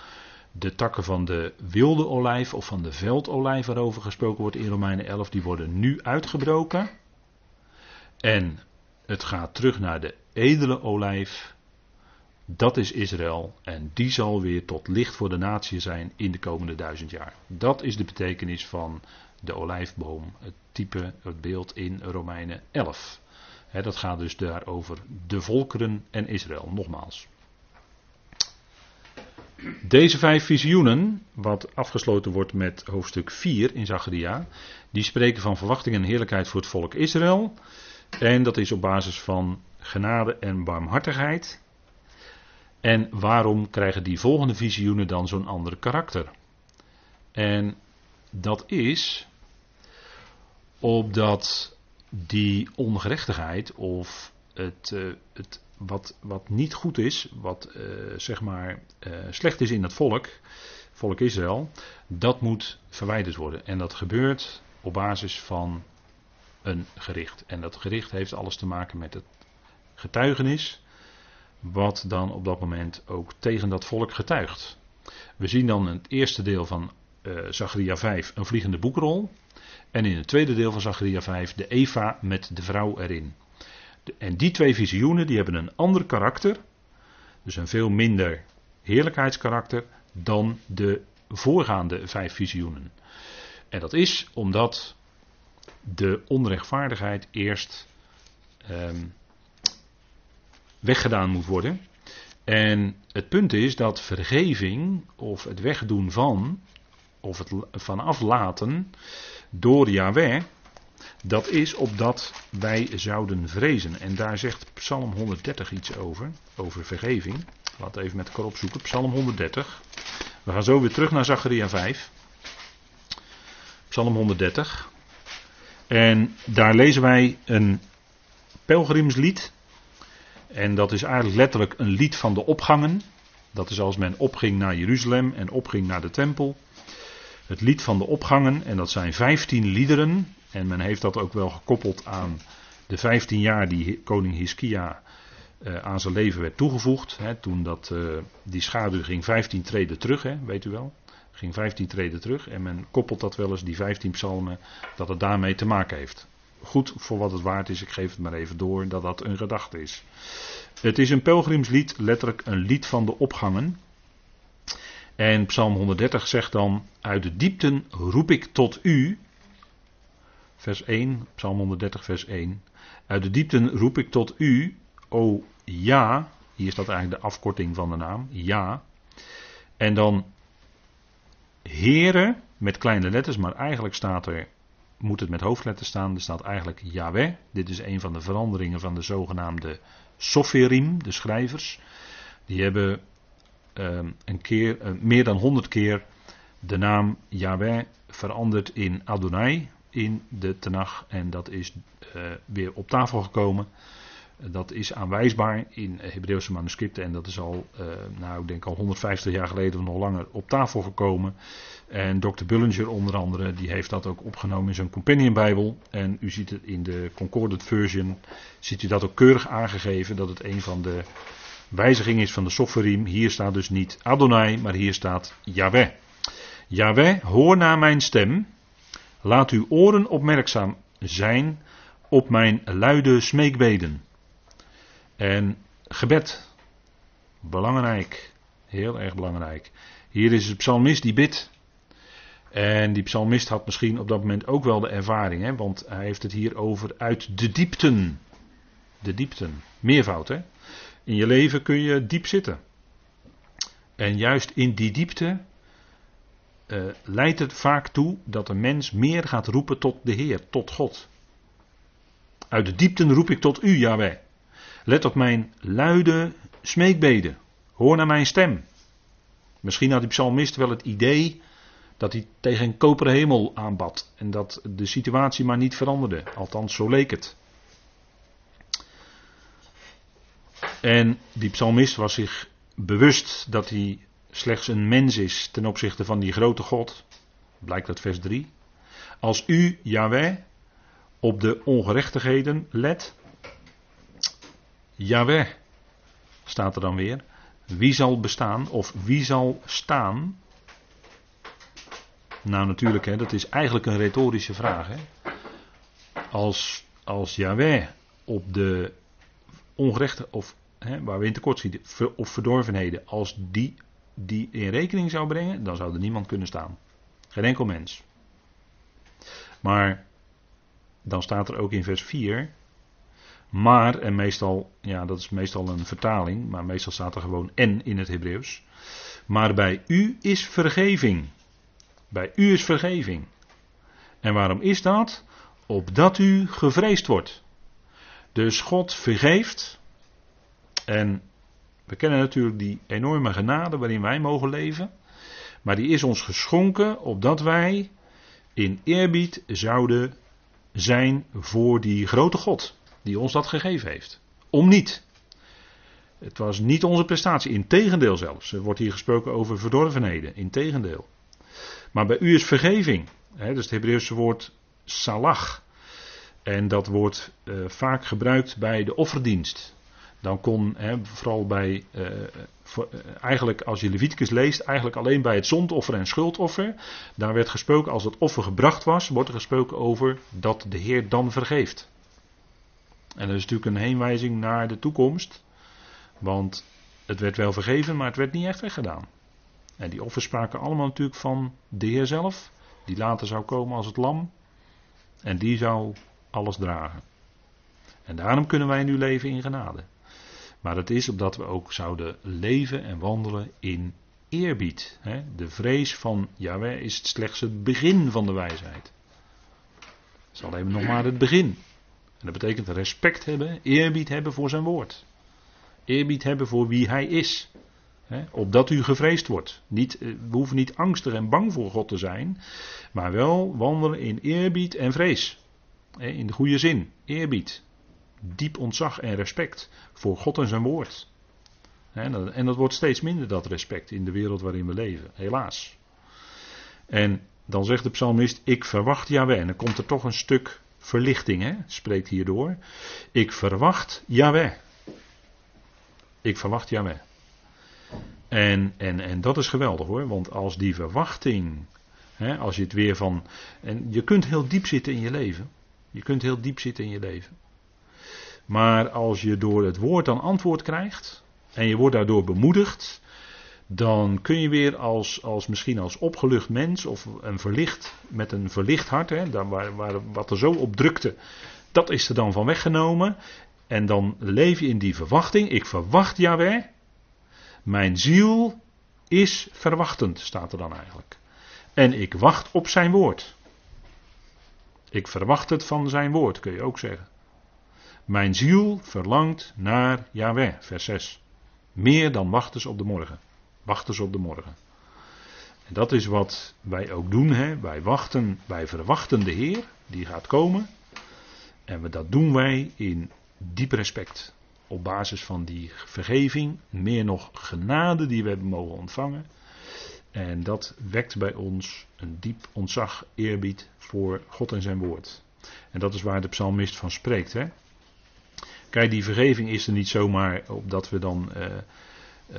Speaker 1: de takken van de wilde olijf of van de veldolijf waarover gesproken wordt in Romeinen 11, die worden nu uitgebroken. En het gaat terug naar de edele olijf. Dat is Israël en die zal weer tot licht voor de natie zijn in de komende duizend jaar. Dat is de betekenis van de olijfboom, het type, het beeld in Romeinen 11. dat gaat dus daar over de volkeren en Israël, nogmaals. Deze vijf visioenen, wat afgesloten wordt met hoofdstuk 4 in Zacharia, die spreken van verwachting en heerlijkheid voor het volk Israël. En dat is op basis van genade en barmhartigheid. En waarom krijgen die volgende visioenen dan zo'n ander karakter? En dat is opdat die ongerechtigheid of het, uh, het wat, wat niet goed is, wat uh, zeg maar uh, slecht is in het volk, volk Israël, dat moet verwijderd worden. En dat gebeurt op basis van een gericht. En dat gericht heeft alles te maken met het getuigenis, wat dan op dat moment ook tegen dat volk getuigt. We zien dan in het eerste deel van uh, Zachariah 5 een vliegende boekrol. En in het tweede deel van Zachariah 5 de Eva met de vrouw erin. En die twee visioenen die hebben een ander karakter, dus een veel minder heerlijkheidskarakter dan de voorgaande vijf visioenen. En dat is omdat de onrechtvaardigheid eerst um, weggedaan moet worden. En het punt is dat vergeving, of het wegdoen van, of het vanaf laten door Yahweh, dat is opdat wij zouden vrezen. En daar zegt Psalm 130 iets over, over vergeving. Laten we even met elkaar opzoeken. Psalm 130. We gaan zo weer terug naar Zacharia 5. Psalm 130. En daar lezen wij een pelgrimslied. En dat is eigenlijk letterlijk een lied van de opgangen. Dat is als men opging naar Jeruzalem en opging naar de tempel. Het lied van de opgangen, en dat zijn 15 liederen. En men heeft dat ook wel gekoppeld aan de 15 jaar die koning Hiskia uh, aan zijn leven werd toegevoegd. Hè, toen dat, uh, die schaduw ging 15 treden terug, hè, weet u wel. Ging 15 treden terug. En men koppelt dat wel eens, die 15 psalmen, dat het daarmee te maken heeft. Goed voor wat het waard is, ik geef het maar even door, dat dat een gedachte is. Het is een pelgrimslied, letterlijk een lied van de opgangen. En Psalm 130 zegt dan: Uit de diepten roep ik tot u. Vers 1, Psalm 130, vers 1. Uit de diepten roep ik tot u, o ja. Hier staat eigenlijk de afkorting van de naam, ja. En dan Here met kleine letters, maar eigenlijk staat er, moet het met hoofdletters staan, er staat eigenlijk Yahweh. Dit is een van de veranderingen van de zogenaamde Soferim, de schrijvers. Die hebben Ehm, een keer, eh, meer dan honderd keer de naam Yahweh veranderd in Adonai in de Tenach. En dat is uh, weer op tafel gekomen. Dat is aanwijsbaar in Hebreeuwse manuscripten en dat is al, uh, nou ik denk al 150 jaar geleden of nog langer op tafel gekomen. En Dr. Bullinger onder andere, die heeft dat ook opgenomen in zijn Companion Bijbel. En u ziet het in de Concordant Version, ziet u dat ook keurig aangegeven, dat het een van de wijziging is van de Soferim. Hier staat dus niet Adonai, maar hier staat Yahweh. Yahweh, hoor naar mijn stem. Laat uw oren opmerkzaam zijn op mijn luide smeekbeden. En gebed. Belangrijk. Heel erg belangrijk. Hier is de psalmist die bidt. En die psalmist had misschien op dat moment ook wel de ervaring, hè, want hij heeft het hier over uit de diepten. De diepten. Meervoud, hè? In je leven kun je diep zitten. En juist in die diepte uh, leidt het vaak toe dat een mens meer gaat roepen tot de Heer, tot God. Uit de diepten roep ik tot u, Yahweh. Let op mijn luide smeekbeden. Hoor naar mijn stem. Misschien had die psalmist wel het idee dat hij tegen een koperen hemel aanbad en dat de situatie maar niet veranderde. Althans, zo leek het. En die psalmist was zich bewust dat hij slechts een mens is ten opzichte van die grote God. Blijkt uit vers 3. Als u, Yahweh, op de ongerechtigheden let. Yahweh, staat er dan weer. Wie zal bestaan of wie zal staan? Nou natuurlijk, hè, dat is eigenlijk een retorische vraag. Hè. Als, als Yahweh op de ongerechte of hè, waar we in tekort schieten, of verdorvenheden, als die die in rekening zou brengen, dan zou er niemand kunnen staan. Geen enkel mens. Maar dan staat er ook in vers 4. Maar, en meestal, ja, dat is meestal een vertaling, maar meestal staat er gewoon en in het Hebreeuws. Maar bij u is vergeving. Bij u is vergeving. En waarom is dat? Opdat u gevreesd wordt. Dus God vergeeft en we kennen natuurlijk die enorme genade waarin wij mogen leven. Maar die is ons geschonken opdat wij in eerbied zouden zijn voor die grote God die ons dat gegeven heeft. Om niet. Het was niet onze prestatie, integendeel zelfs. Er wordt hier gesproken over verdorvenheden, integendeel. Maar bij u is vergeving. Hè, dat is het Hebreeuwse woord salach. En dat wordt uh, vaak gebruikt bij de offerdienst. Dan kon, hè, vooral bij, voor, uh, eigenlijk als je Leviticus leest, eigenlijk alleen bij het zondoffer en schuldoffer. Daar werd gesproken, als het offer gebracht was, wordt er gesproken over dat de Heer dan vergeeft. En dat is natuurlijk een heenwijzing naar de toekomst. Want het werd wel vergeven, maar het werd niet echt weggedaan. En die offers spraken allemaal natuurlijk van de Heer zelf, die later zou komen als het lam. En die zou alles dragen. En daarom kunnen wij nu leven in genade. Maar het is opdat we ook zouden leven en wandelen in eerbied. De vrees van Yahweh is slechts het begin van de wijsheid. Het is alleen nog maar het begin. En dat betekent respect hebben, eerbied hebben voor zijn woord. Eerbied hebben voor wie hij is. Opdat u gevreesd wordt. Niet, eh, we hoeven niet angstig en bang voor God te zijn, maar wel wandelen in eerbied en vrees. In de goede zin, eerbied. Diep ontzag en respect voor God en zijn woord. En dat wordt steeds minder, dat respect, in de wereld waarin we leven, helaas. En dan zegt de psalmist, ik verwacht Yahweh. En dan komt er toch een stuk verlichting, hè? spreekt hierdoor. Ik verwacht Yahweh. Ik verwacht Yahweh. En, en, en dat is geweldig hoor, want als die verwachting, hè, als je het weer van. En je kunt heel diep zitten in je leven. Je kunt heel diep zitten in je leven. Maar als je door het woord dan antwoord krijgt, en je wordt daardoor bemoedigd, dan kun je weer als, als misschien als opgelucht mens of een verlicht, met een verlicht hart, hè, daar waar, waar, wat er zo op drukte, dat is er dan van weggenomen. En dan leef je in die verwachting. Ik verwacht Yahweh. Mijn ziel is verwachtend, staat er dan eigenlijk. En ik wacht op zijn woord. Ik verwacht het van zijn woord, kun je ook zeggen. Mijn ziel verlangt naar Yahweh, vers 6. Meer dan wachten ze op de morgen. Wachten ze op de morgen. En dat is wat wij ook doen. Hè? Wij wachten, wij verwachten de Heer, die gaat komen. En dat doen wij in diep respect. Op basis van die vergeving, meer nog genade die we hebben mogen ontvangen. En dat wekt bij ons een diep ontzag, eerbied voor God en zijn woord. En dat is waar de psalmist van spreekt. Hè? Kijk, die vergeving is er niet zomaar opdat we dan uh, uh,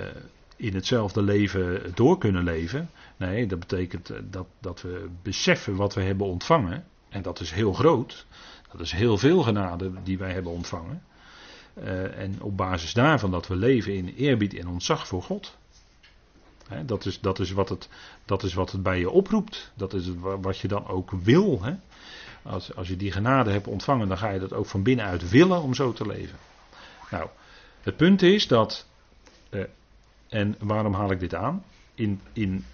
Speaker 1: in hetzelfde leven door kunnen leven. Nee, dat betekent eh, dat, dat we beseffen wat we hebben ontvangen. En dat is heel groot. Dat is heel veel genade die wij hebben ontvangen. En op basis daarvan dat we leven in eerbied en ontzag voor God. Dat, is, dat, is wat het, dat is wat het bij je oproept. Dat is wat je dan ook wil. He. Als, als je die genade hebt ontvangen, dan ga je dat ook van binnenuit willen om zo te leven. Nou, het punt is dat, eh, en waarom haal ik dit aan? In, in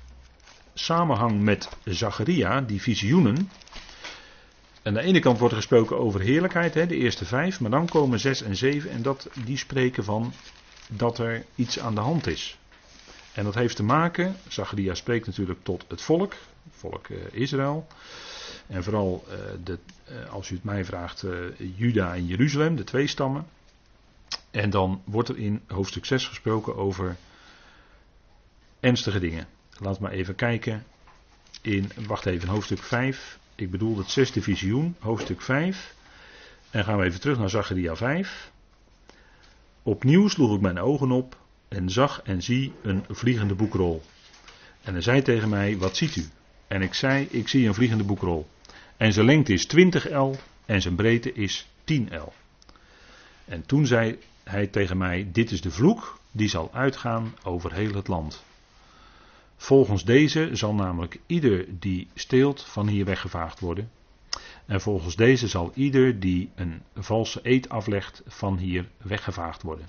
Speaker 1: samenhang met Zacharia, die visioenen. Aan de ene kant wordt er gesproken over heerlijkheid, hè, de eerste vijf, maar dan komen zes en zeven en dat, die spreken van dat er iets aan de hand is. En dat heeft te maken, Zacharia spreekt natuurlijk tot het volk, volk uh, Israël. En vooral uh, de, uh, als u het mij vraagt, Juda en Jeruzalem, de twee stammen. En dan wordt er in hoofdstuk 6 gesproken over ernstige dingen. Laat maar even kijken. In, wacht even, hoofdstuk 5. Ik bedoel het zesde visioen, hoofdstuk 5. En gaan we even terug naar Zacharia 5. Opnieuw sloeg ik mijn ogen op en zag en zie een vliegende boekrol. En hij zei tegen mij: Wat ziet u? En ik zei: Ik zie een vliegende boekrol. En zijn lengte is 20 L en zijn breedte is 10 L. En toen zei hij tegen mij: Dit is de vloek die zal uitgaan over heel het land. Volgens deze zal namelijk ieder die steelt van hier weggevaagd worden. En volgens deze zal ieder die een valse eed aflegt van hier weggevaagd worden.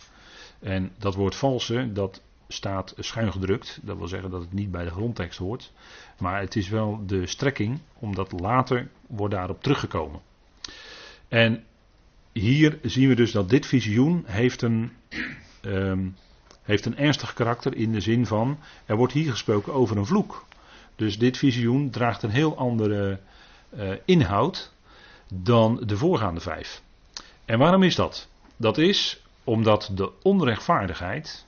Speaker 1: En dat woord valse, dat staat schuin gedrukt. Dat wil zeggen dat het niet bij de grondtekst hoort. Maar het is wel de strekking, omdat later wordt daarop teruggekomen. En hier zien we dus dat dit visioen heeft een, um, heeft een ernstig karakter in de zin van, er wordt hier gesproken over een vloek. Dus dit visioen draagt een heel andere uh, inhoud dan de voorgaande vijf. En waarom is dat? Dat is omdat de onrechtvaardigheid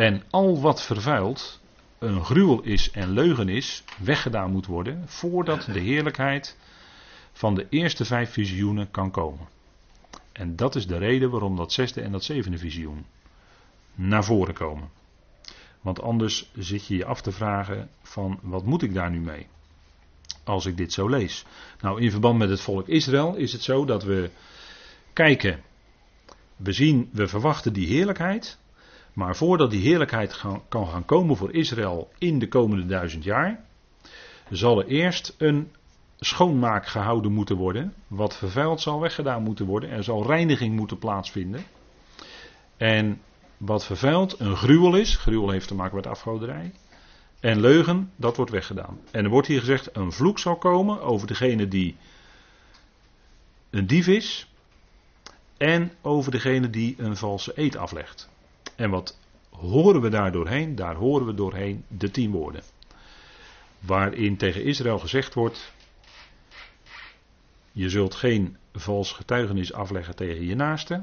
Speaker 1: en al wat vervuilt een gruwel is en leugen is, weggedaan moet worden voordat de heerlijkheid van de eerste vijf visioenen kan komen. En dat is de reden waarom dat zesde en dat zevende visioen naar voren komen. Want anders zit je je af te vragen van wat moet ik daar nu mee? Als ik dit zo lees. Nou, in verband met het volk Israël is het zo dat we kijken. We zien, we verwachten die heerlijkheid. Maar voordat die heerlijkheid kan gaan komen voor Israël in de komende duizend jaar, zal er eerst een schoonmaak gehouden moeten worden. Wat vervuild zal weggedaan moeten worden. Er zal reiniging moeten plaatsvinden. En wat vervuild een gruwel is, gruwel heeft te maken met afgoderij. En leugen, dat wordt weggedaan. En er wordt hier gezegd, een vloek zal komen over degene die een dief is. En over degene die een valse eed aflegt. En wat horen we daar doorheen? Daar horen we doorheen de tien woorden. Waarin tegen Israël gezegd wordt: Je zult geen vals getuigenis afleggen tegen je naaste.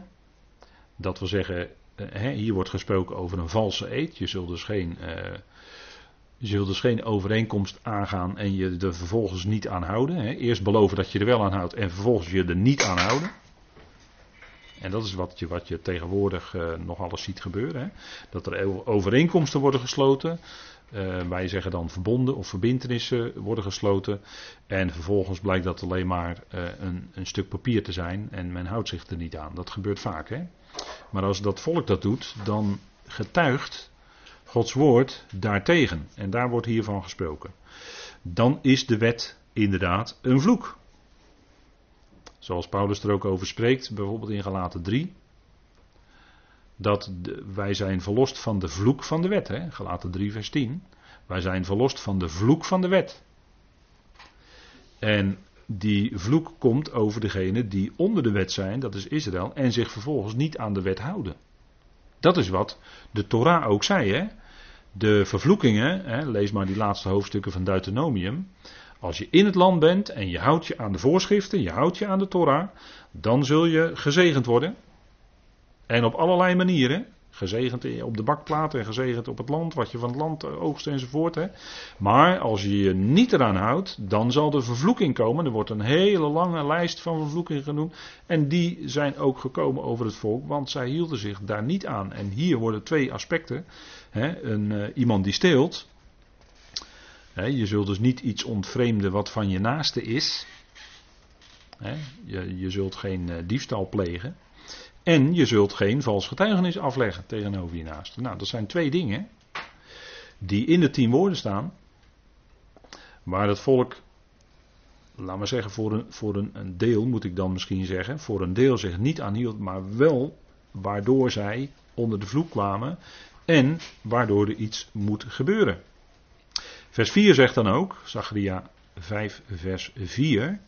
Speaker 1: Dat wil zeggen, eh, hier wordt gesproken over een valse eed. Je zult dus geen, uh, je zult dus geen overeenkomst aangaan en je er vervolgens niet aan houden. Eerst beloven dat je er wel aan houdt en vervolgens je er niet aan houden. En dat is wat je, wat je tegenwoordig uh, nog alles ziet gebeuren. Hè? Dat er overeenkomsten worden gesloten. Uh, wij zeggen dan verbonden of verbindenissen worden gesloten. En vervolgens blijkt dat alleen maar uh, een, een, stuk papier te zijn. En men houdt zich er niet aan. Dat gebeurt vaak. Hè? Maar als dat volk dat doet, dan getuigt Gods woord daartegen. En daar wordt hiervan gesproken. Dan is de wet inderdaad een vloek. Zoals Paulus er ook over spreekt, bijvoorbeeld in Galaten 3. Dat wij zijn verlost van de vloek van de wet. Hè? Galaten 3, vers 10. Wij zijn verlost van de vloek van de wet. En die vloek komt over degene die onder de wet zijn, dat is Israël, en zich vervolgens niet aan de wet houden. Dat is wat de Torah ook zei. Hè? De vervloekingen, hè, lees maar die laatste hoofdstukken van Deuteronomium. Als je in het land bent en je houdt je aan de voorschriften, je houdt je aan de Torah, dan zul je gezegend worden. En op allerlei manieren. Gezegend op de bakplaat en gezegend op het land, wat je van het land oogst enzovoort. Hè. Maar als je je niet eraan houdt, dan zal er vervloeking komen. Er wordt een hele lange lijst van vervloekingen genoemd. En die zijn ook gekomen over het volk, want zij hielden zich daar niet aan. En hier worden twee aspecten. Hè. Een, uh, iemand die steelt, je zult dus niet iets ontvreemden wat van je naaste is. je, zult geen uh, diefstal plegen. En je zult geen vals getuigenis afleggen tegenover je naaste. Nou, dat zijn twee dingen die in de tien woorden staan. Waar het volk, laat maar zeggen, voor een, voor een, een deel moet ik dan misschien zeggen, voor een deel zich niet aanhield, maar wel waardoor zij onder de vloek kwamen en waardoor er iets moet gebeuren. Vers 4 zegt dan ook, Zacharia 5, vers 4.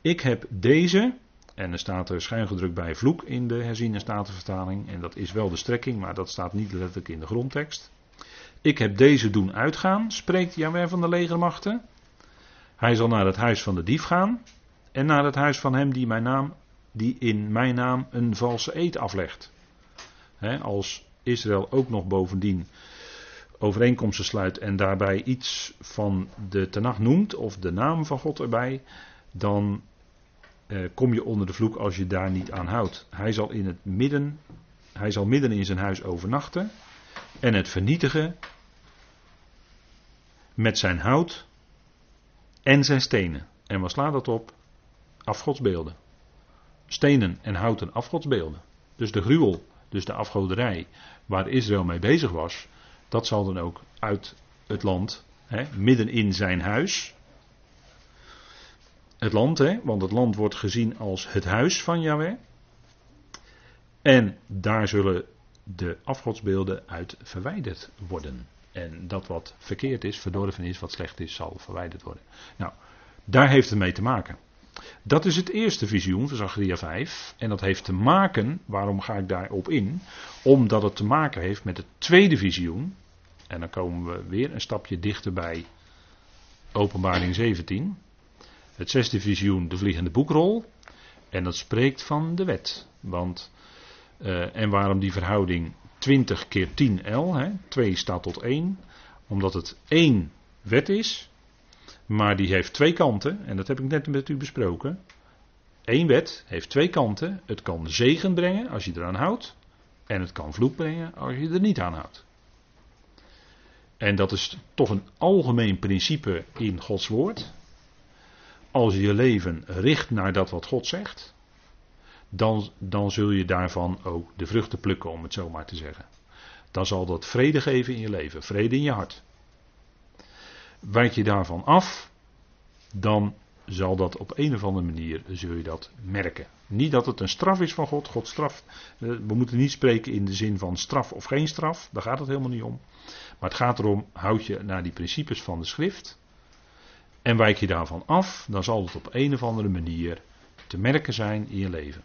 Speaker 1: Ik heb deze, en er staat er schuingedrukt bij vloek in de herziene statenvertaling, en dat is wel de strekking, maar dat staat niet letterlijk in de grondtekst. Ik heb deze doen uitgaan, spreekt Jaweh van de legermachten. Hij zal naar het huis van de dief gaan, en naar het huis van hem die, mijn naam, die in mijn naam een valse eed aflegt. als Israël ook nog bovendien overeenkomsten sluit en daarbij iets van de Tenach noemt, of de naam van God erbij, dan eh, kom je onder de vloek als je daar niet aan houdt. Hij zal in het midden, hij zal midden in zijn huis overnachten en het vernietigen met zijn hout en zijn stenen. En wat slaat dat op? Afgodsbeelden. Stenen en houten afgodsbeelden. Dus de gruwel, dus de afgoderij waar Israël mee bezig was, dat zal dan ook uit het land, hè, midden in zijn huis. Het land, hè, want het land wordt gezien als het huis van Yahweh. En daar zullen de afgodsbeelden uit verwijderd worden. En dat wat verkeerd is, verdorven is, wat slecht is, zal verwijderd worden. Nou, daar heeft het mee te maken. Dat is het eerste visioen van Zachariah 5. En dat heeft te maken, waarom ga ik daarop in? Omdat het te maken heeft met het tweede visioen. En dan komen we weer een stapje dichter bij Openbaring 17. Het zesde visioen, de vliegende boekrol. En dat spreekt van de wet. Want, uh, en waarom die verhouding 20 keer 10 L, hè, 2 staat tot 1. Omdat het één wet is, maar die heeft twee kanten. En dat heb ik net met u besproken. Eén wet heeft twee kanten. Het kan zegen brengen als je eraan houdt. En het kan vloek brengen als je er niet aan houdt. En dat is toch een algemeen principe in Gods woord. Als je je leven richt naar dat wat God zegt, dan, dan zul je daarvan ook de vruchten plukken, om het zo maar te zeggen. Dan zal dat vrede geven in je leven, vrede in je hart. Wijk je daarvan af, dan zal dat op een of andere manier, zul je dat merken. Niet dat het een straf is van God, God straft. Eh, we moeten niet spreken in de zin van straf of geen straf, daar gaat het helemaal niet om. Maar het gaat erom, houd je naar die principes van de schrift en wijk je daarvan af, dan zal het op een of andere manier te merken zijn in je leven.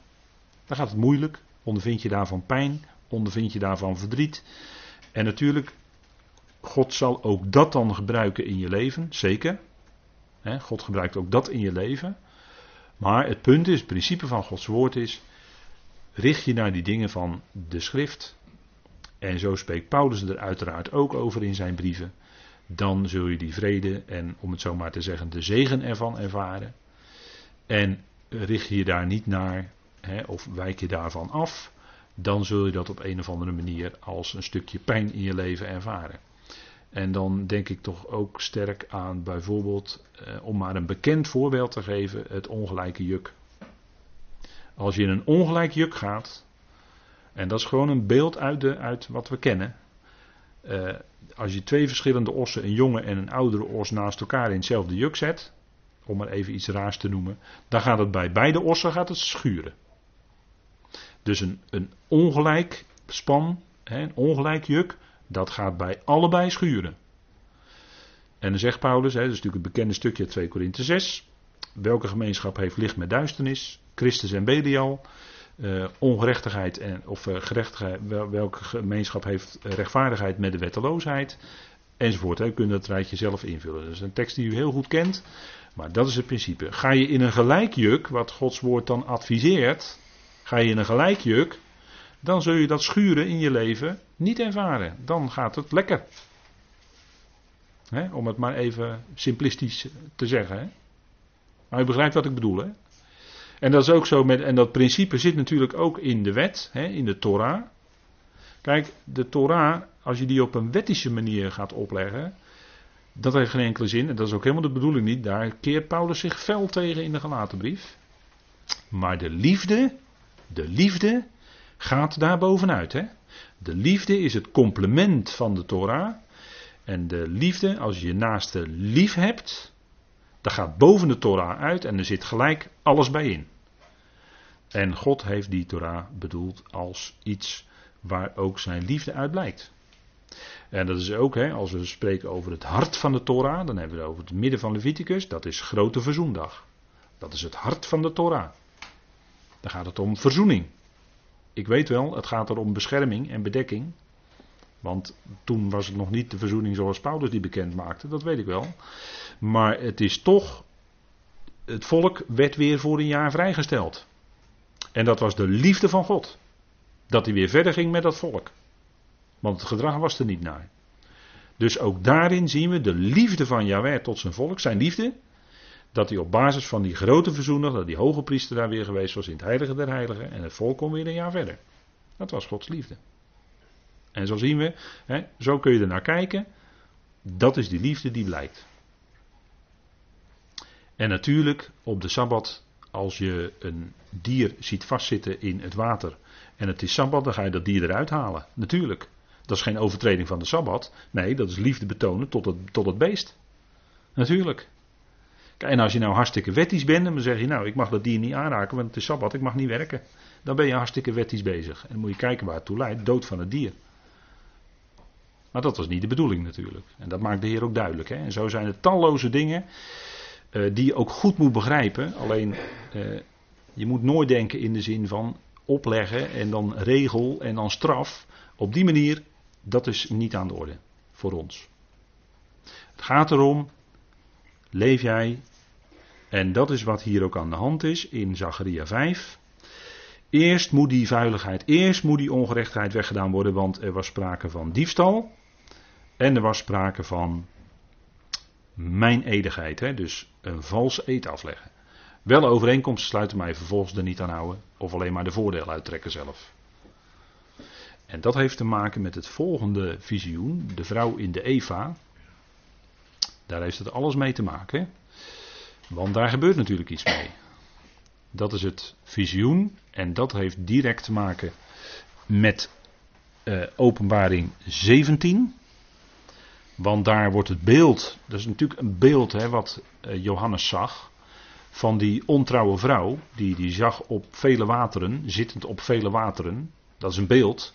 Speaker 1: Dan gaat het moeilijk, ondervind je daarvan pijn, ondervind je daarvan verdriet. En natuurlijk, God zal ook dat dan gebruiken in je leven, zeker. God gebruikt ook dat in je leven. Maar het punt is, het principe van Gods woord is, richt je naar die dingen van de schrift. En zo spreekt Paulus er uiteraard ook over in zijn brieven. Dan zul je die vrede en, om het zo maar te zeggen, de zegen ervan ervaren. En richt je daar niet naar, hè, of wijk je daarvan af, dan zul je dat op een of andere manier als een stukje pijn in je leven ervaren. En dan denk ik toch ook sterk aan bijvoorbeeld, eh, om maar een bekend voorbeeld te geven, het ongelijke juk. Als je in een ongelijk juk gaat, en dat is gewoon een beeld uit, de, uit wat we kennen. Eh, als je twee verschillende ossen, een jonge en een oudere os, naast elkaar in hetzelfde juk zet, om maar even iets raars te noemen, dan gaat het bij beide ossen gaat het schuren. Dus een, een ongelijk span, een ongelijk juk, dat gaat bij allebei schuren. En dan zegt Paulus, hè, dat is natuurlijk het bekende stukje 2 Korinthe 6. Welke gemeenschap heeft licht met duisternis? Christus en Belial. Uh, ongerechtigheid en, of uh, gerechtigheid, welke gemeenschap heeft rechtvaardigheid met de wetteloosheid? Enzovoort. Hè. U kunt dat rijtje zelf invullen. Dat is een tekst die u heel goed kent. Maar dat is het principe. Ga je in een gelijkjuk, wat Gods woord dan adviseert. Ga je in een gelijkjuk, dan zul je dat schuren in je leven niet ervaren. Dan gaat het lekker. om het maar even simplistisch te zeggen. Maar u begrijpt wat ik bedoel. Hè? En dat is ook zo met, en dat principe zit natuurlijk ook in de wet, in de Torah. Kijk, de Torah, als je die op een wettische manier gaat opleggen, dat heeft geen enkele zin. En dat is ook helemaal de bedoeling niet. Daar keert Paulus zich fel tegen in de gelaten brief. Maar de liefde, de liefde gaat daar bovenuit. Hè? De liefde is het complement van de Torah. En de liefde, als je je naaste lief hebt, dat gaat boven de Torah uit en er zit gelijk alles bij in. En God heeft die Torah bedoeld als iets waar ook zijn liefde uit blijkt. En dat is ook, hè, als we spreken over het hart van de Torah, dan hebben we het over het midden van Leviticus, dat is grote verzoendag. Dat is het hart van de Torah. Dan gaat het om verzoening. Ik weet wel, het gaat er om bescherming en bedekking. Want toen was het nog niet de verzoening zoals Paulus die bekend maakte, dat weet ik wel. Maar het is toch, het volk werd weer voor een jaar vrijgesteld. En dat was de liefde van God. Dat hij weer verder ging met dat volk. Want het gedrag was er niet naar. Dus ook daarin zien we de liefde van Yahweh tot zijn volk, zijn liefde. Dat hij op basis van die grote verzoener, dat die hoge priester daar weer geweest was in het heilige der heiligen. En het volk kon weer een jaar verder. Dat was Gods liefde. En zo zien we, hè, zo kun je er naar kijken. Dat is die liefde die blijkt. En natuurlijk op de Sabbat, als je een dier ziet vastzitten in het water en het is Sabbat, dan ga je dat dier eruit halen. Natuurlijk. Dat is geen overtreding van de Sabbat. Nee, dat is liefde betonen tot het, tot het beest. Natuurlijk. En als je nou hartstikke wettisch bent, dan zeg je nou, ik mag dat dier niet aanraken, want het is Sabbat, ik mag niet werken. Dan ben je hartstikke wettisch bezig. En dan moet je kijken waar het toe leidt, dood van het dier. Maar dat was niet de bedoeling natuurlijk. En dat maakt de Heer ook duidelijk. Hè? En zo zijn er talloze dingen die je ook goed moet begrijpen. Alleen, uh, je moet nooit denken in de zin van opleggen en dan regel en dan straf. Op die manier, dat is niet aan de orde voor ons. Het gaat erom, leef jij, en dat is wat hier ook aan de hand is in Zacharia 5. Eerst moet die vuiligheid, eerst moet die ongerechtigheid weggedaan worden, want er was sprake van diefstal. En er was sprake van mijn edigheid, hè, dus een vals eed afleggen. Wel overeenkomsten sluiten, mij vervolgens er niet aan houden, of alleen maar de voordeel uittrekken zelf. En dat heeft te maken met het volgende visioen, de vrouw in de Eva. Daar heeft het alles mee te maken, want daar gebeurt natuurlijk iets mee. Dat is het visioen en dat heeft direct te maken met uh, openbaring 17. Want daar wordt het beeld, dat is natuurlijk een beeld hè, wat uh, Johannes zag. van die ontrouwe vrouw, die die zag op vele wateren, zittend op vele wateren. Dat is een beeld.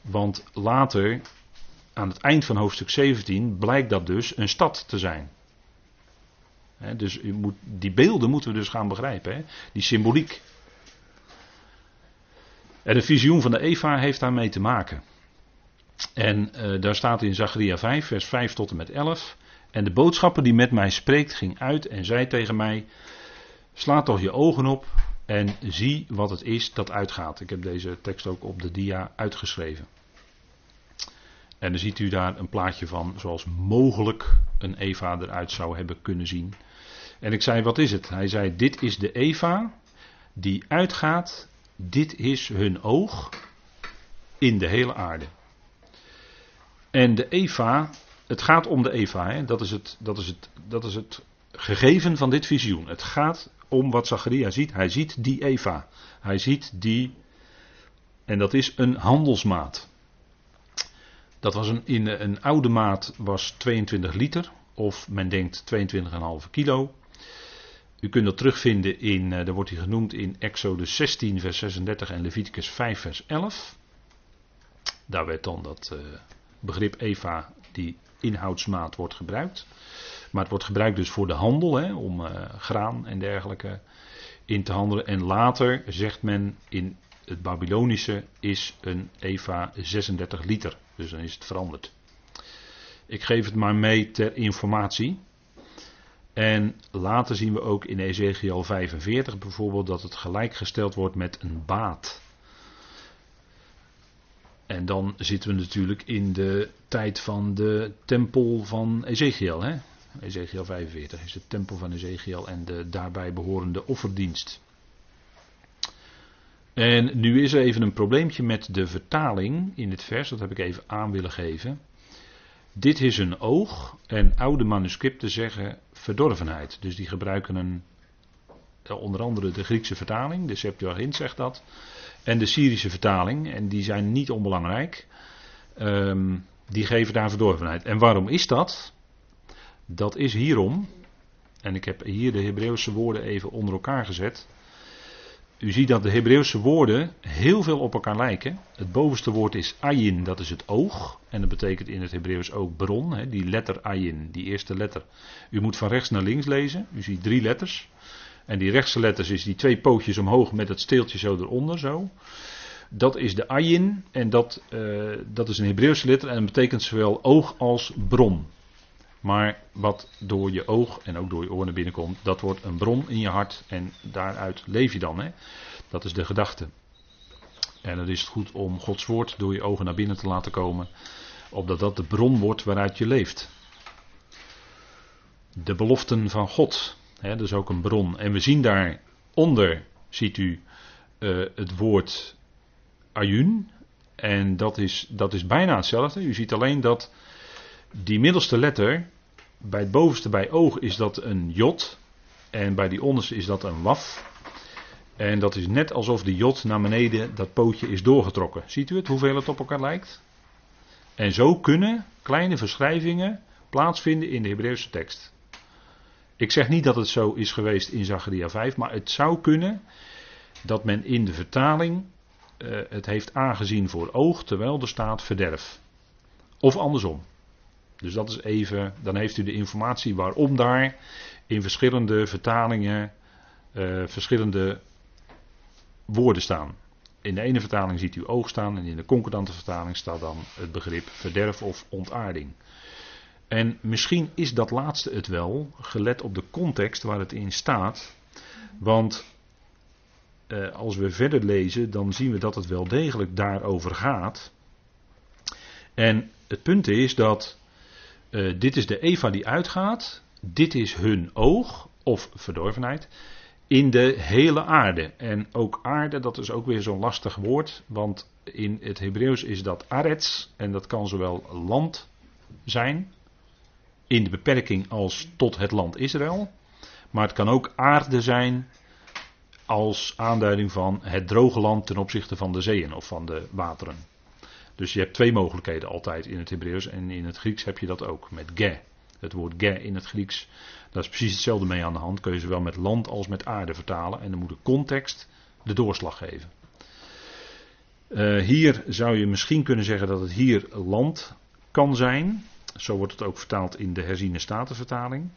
Speaker 1: Want later, aan het eind van hoofdstuk 17, blijkt dat dus een stad te zijn. dus u moet, die beelden moeten we dus gaan begrijpen, die symboliek. En de visioen van de Eva heeft daarmee te maken. En uh, daar staat in Zacharia 5, vers 5 tot en met 11. En de boodschapper die met mij spreekt ging uit en zei tegen mij: Sla toch je ogen op en zie wat het is dat uitgaat. Ik heb deze tekst ook op de dia uitgeschreven. En dan ziet u daar een plaatje van zoals mogelijk een Eva eruit zou hebben kunnen zien. En ik zei: Wat is het? Hij zei: Dit is de Eva die uitgaat. Dit is hun oog in de hele aarde. En de Eva, het gaat om de Eva, hè? Dat, is het, dat, is het, dat is het gegeven van dit visioen. Het gaat om wat Zacharia ziet. Hij ziet die Eva. Hij ziet die, en dat is een handelsmaat. Dat was een, in een oude maat was 22 liter, of men denkt 22,5 kilo. U kunt dat terugvinden in, eh, daar wordt hij genoemd in Exodus 16 vers 36 en Leviticus 5 vers 11. Daar werd dan dat uh, begrip Eva, die inhoudsmaat, wordt gebruikt. Maar het wordt gebruikt dus voor de handel, hè, om uh, graan en dergelijke in te handelen. En later zegt men in het Babylonische is een Eva 36 liter. Dus dan is het veranderd. Ik geef het maar mee ter informatie. En later zien we ook in Ezekiel 45 bijvoorbeeld dat het gelijkgesteld wordt met een baat. En dan zitten we natuurlijk in de tijd van de tempel van Ezekiel. Hè? Ezekiel 45 is de tempel van Ezekiel en de daarbij behorende offerdienst. En nu is er even een probleempje met de vertaling in het vers, dat heb ik even aan willen geven. Dit is een oog en oude manuscripten zeggen verdorvenheid. Dus die gebruiken een, onder andere de Griekse vertaling, de Septuagint zegt dat. En de Syrische vertaling, en die zijn niet onbelangrijk, um, die geven daar verdorvenheid. En waarom is dat? Dat is hierom, en ik heb hier de Hebreeuwse woorden even onder elkaar gezet. U ziet dat de Hebreeuwse woorden heel veel op elkaar lijken. Het bovenste woord is ayin, dat is het oog. En dat betekent in het Hebreeuws ook bron, hè, die letter ayin, die eerste letter. U moet van rechts naar links lezen. U ziet drie letters. En die rechtse letters is die twee pootjes omhoog met het steeltje zo eronder, zo. Dat is de ayin en dat, uh, dat is een Hebreeuwse letter en dat betekent zowel oog als bron. Maar wat door je oog en ook door je oren naar binnen komt, dat wordt een bron in je hart en daaruit leef je dan. Hè? Dat is de gedachte. En dan is het goed om Gods woord door je ogen naar binnen te laten komen, opdat dat de bron wordt waaruit je leeft. De beloften van God, Dat is ook een bron. En we zien daaronder, ziet u, uh, het woord ayun. En dat is, dat is bijna hetzelfde. U ziet alleen dat die middelste letter, bij het bovenste bij oog is dat een jot. En bij die onderste is dat een waf. En dat is net alsof de jot naar beneden, dat pootje is doorgetrokken. Ziet u het, hoeveel het op elkaar lijkt? En zo kunnen kleine verschrijvingen plaatsvinden in de Hebreeuwse tekst. Ik zeg niet dat het zo is geweest in Zacharia 5, maar het zou kunnen dat men in de vertaling uh, het heeft aangezien voor oog, terwijl er staat verderf. Of andersom. Dus dat is even, dan heeft u de informatie waarom daar in verschillende vertalingen uh, verschillende woorden staan. In de ene vertaling ziet u oog staan en in de concordante vertaling staat dan het begrip verderf of ontaarding. En misschien is dat laatste het wel, gelet op de context waar het in staat. Want eh, als we verder lezen, dan zien we dat het wel degelijk daarover gaat. En het punt is dat uh, dit is de Eva die uitgaat, dit is hun oog, of verdorvenheid, in de hele aarde. En ook aarde, dat is ook weer zo'n lastig woord, want in het Hebreeuws is dat arets, en dat kan zowel land zijn, in de beperking als tot het land Israël. Maar het kan ook aarde zijn als aanduiding van het droge land ten opzichte van de zeeën of van de wateren. Dus je hebt twee mogelijkheden altijd in het Hebreeuws en in het Grieks heb je dat ook met ge. Het woord ge in het Grieks, daar is precies hetzelfde mee aan de hand. Kun je zowel met land als met aarde vertalen. En dan moet de context de doorslag geven. Uh, hier zou je misschien kunnen zeggen dat het hier land kan zijn. Zo wordt het ook vertaald in de herziene statenvertaling.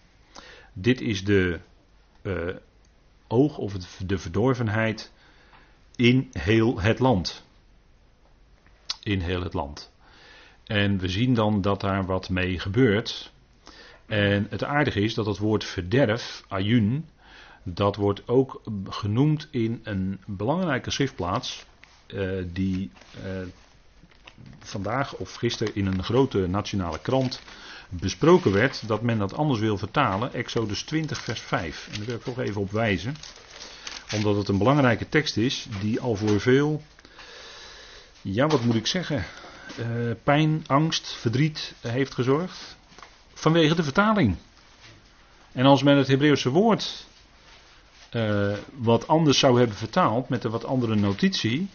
Speaker 1: Dit is de uh, oog of de verdorvenheid in heel het land. In heel het land. En we zien dan dat daar wat mee gebeurt. En het aardige is dat het woord verderf, ayun, dat wordt ook genoemd in een belangrijke schriftplaats. Uh, die uh, vandaag of gisteren in een grote nationale krant besproken werd. Dat men dat anders wil vertalen. Exodus 20, vers 5. En daar wil ik toch even op wijzen. Omdat het een belangrijke tekst is die al voor veel. Ja, wat moet ik zeggen? Uh, pijn, angst, verdriet heeft gezorgd. Vanwege de vertaling. En als men het Hebreeuwse woord uh, wat anders zou hebben vertaald, met een wat andere notitie,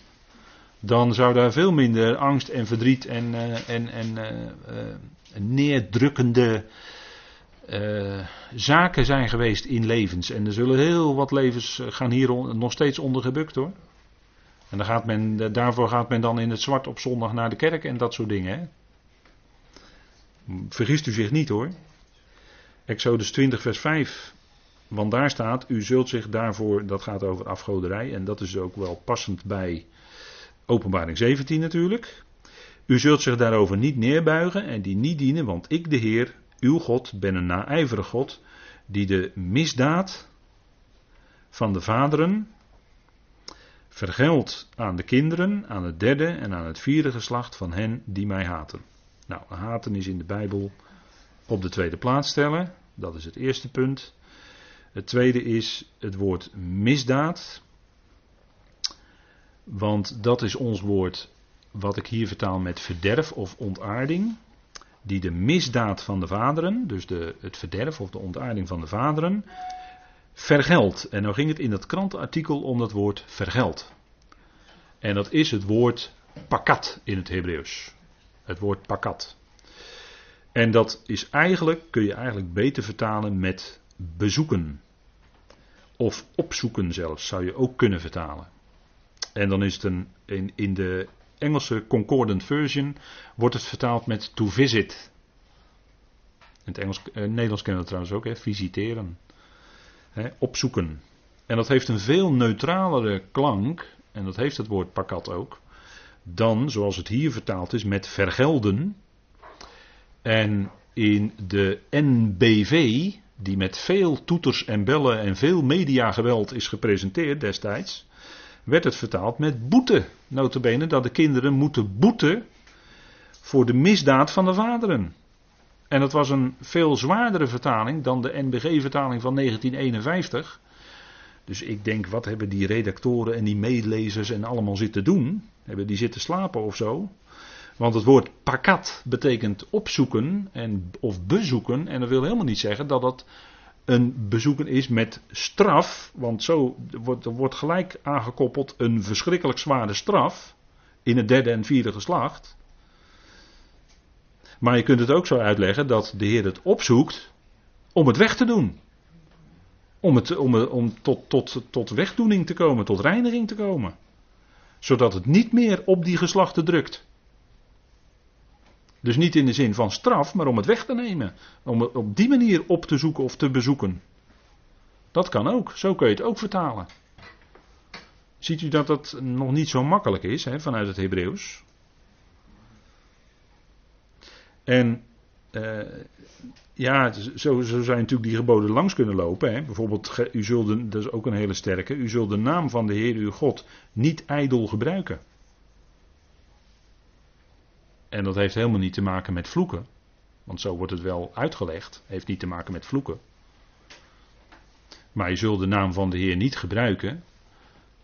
Speaker 1: dan zou daar veel minder angst en verdriet en, uh, en, en uh, neerdrukkende zaken zijn geweest in levens. En er zullen heel wat levens gaan hier nog steeds onder gebukt hoor. En dan gaat men, daarvoor gaat men dan in het zwart op zondag naar de kerk en dat soort dingen. Hè? Vergist u zich niet hoor. Exodus 20, vers 5. Want daar staat, u zult zich daarvoor, dat gaat over afgoderij, en dat is ook wel passend bij Openbaring 17 natuurlijk. U zult zich daarover niet neerbuigen en die niet dienen, want ik, de Heer, uw God, ben een naijverig God, die de misdaad van de vaderen vergeldt aan de kinderen, aan het derde en aan het vierde geslacht van hen die mij haten. Nou, haten is in de Bijbel op de tweede plaats stellen. Dat is het eerste punt. Het tweede is het woord misdaad. Want dat is ons woord wat ik hier vertaal met verderf of ontaarding. Die de misdaad van de vaderen, dus de, het verderf of de ontaarding van de vaderen, vergeldt. En nou ging het in dat krantenartikel om dat woord vergeld. En dat is het woord pakat in het Hebreeuws. Het woord pakat. En dat is eigenlijk, kun je eigenlijk beter vertalen met bezoeken. Of opzoeken zelfs, zou je ook kunnen vertalen. En dan is het een, in, in de Engelse Concordant Version wordt het vertaald met to visit. In het Engels, eh, Nederlands kennen we trouwens ook, hè, visiteren. Hè, opzoeken. En dat heeft een veel neutralere klank, en dat heeft het woord pakat ook, dan zoals het hier vertaald is met vergelden. En in de NBV, die met veel toeters en bellen en veel mediageweld is gepresenteerd destijds, werd het vertaald met boete. Notabene dat de kinderen moeten boeten voor de misdaad van de vaderen. En dat was een veel zwaardere vertaling dan de NBG-vertaling van 1951. Dus ik denk, wat hebben die redactoren en die meelezers en allemaal zitten doen? Hebben die zitten slapen of zo? Want het woord pakat betekent opzoeken en, of bezoeken. En dat wil helemaal niet zeggen dat dat een bezoeken is met straf. Want zo wordt, er wordt gelijk aangekoppeld een verschrikkelijk zware straf. In het derde en vierde geslacht. Maar je kunt het ook zo uitleggen dat de Heer het opzoekt om het weg te doen. Om, het, om, om tot, tot, tot wegdoening te komen, tot reiniging te komen. Zodat het niet meer op die geslachten drukt. Dus niet in de zin van straf, maar om het weg te nemen. Om het op die manier op te zoeken of te bezoeken. Dat kan ook. Zo kun je het ook vertalen. Ziet u dat dat nog niet zo makkelijk is hè, vanuit het Hebreeuws? En uh, ja, zo, zo zijn natuurlijk die geboden langs kunnen lopen. Hè. Bijvoorbeeld, u zult, dat is ook een hele sterke, u zult de naam van de Heer uw God niet ijdel gebruiken. En dat heeft helemaal niet te maken met vloeken. Want zo wordt het wel uitgelegd. Heeft niet te maken met vloeken. Maar je zult de naam van de Heer niet gebruiken.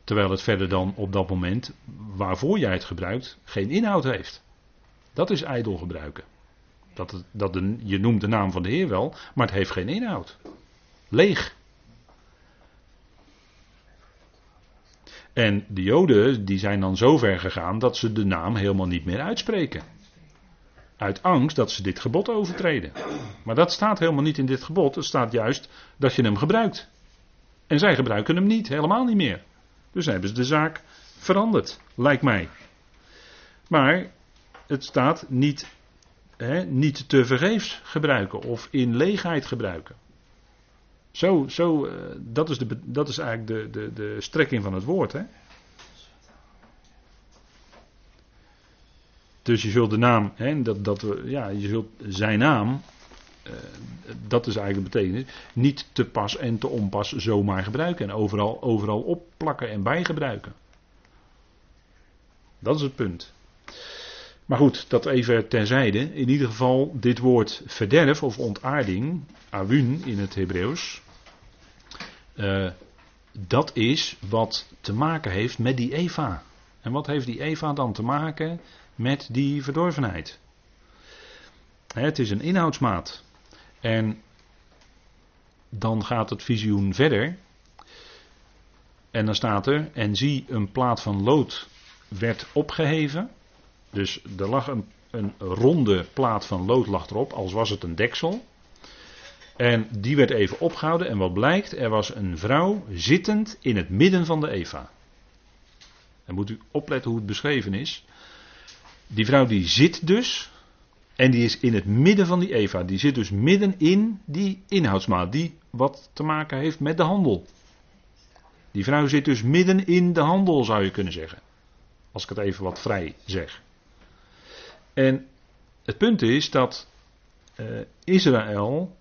Speaker 1: Terwijl het verder dan op dat moment waarvoor jij het gebruikt geen inhoud heeft. Dat is ijdel gebruiken. Dat, dat je noemt de naam van de Heer wel, maar het heeft geen inhoud. Leeg. En de Joden die zijn dan zo ver gegaan dat ze de naam helemaal niet meer uitspreken. Uit angst dat ze dit gebod overtreden. Maar dat staat helemaal niet in dit gebod. Het staat juist dat je hem gebruikt. En zij gebruiken hem niet, helemaal niet meer. Dus hebben ze de zaak veranderd, lijkt mij. Maar het staat niet, hè, niet te vergeefs gebruiken of in leegheid gebruiken. Zo, zo uh, dat, is de, dat is eigenlijk de, de, de strekking van het woord. Hè? Dus je zult de naam, hè, dat, dat, ja, je zult zijn naam, uh, dat is eigenlijk de betekenis, niet te pas en te onpas zomaar gebruiken. En overal, overal opplakken en bijgebruiken. Dat is het punt. Maar goed, dat even terzijde. In ieder geval, dit woord verderf of ontaarding, awun in het Hebreeuws, uh, dat is wat te maken heeft met die Eva. En wat heeft die Eva dan te maken met die verdorvenheid? Het is een inhoudsmaat. En dan gaat het visioen verder. En dan staat er: En zie, een plaat van lood werd opgeheven. Dus er lag een, een ronde plaat van lood lag erop, als was het een deksel. En die werd even opgehouden. En wat blijkt? Er was een vrouw zittend in het midden van de Eva. Dan moet u opletten hoe het beschreven is. Die vrouw die zit dus. En die is in het midden van die Eva. Die zit dus midden in die inhoudsmaat. Die wat te maken heeft met de handel. Die vrouw zit dus midden in de handel, zou je kunnen zeggen. Als ik het even wat vrij zeg. En het punt is dat uh, Israël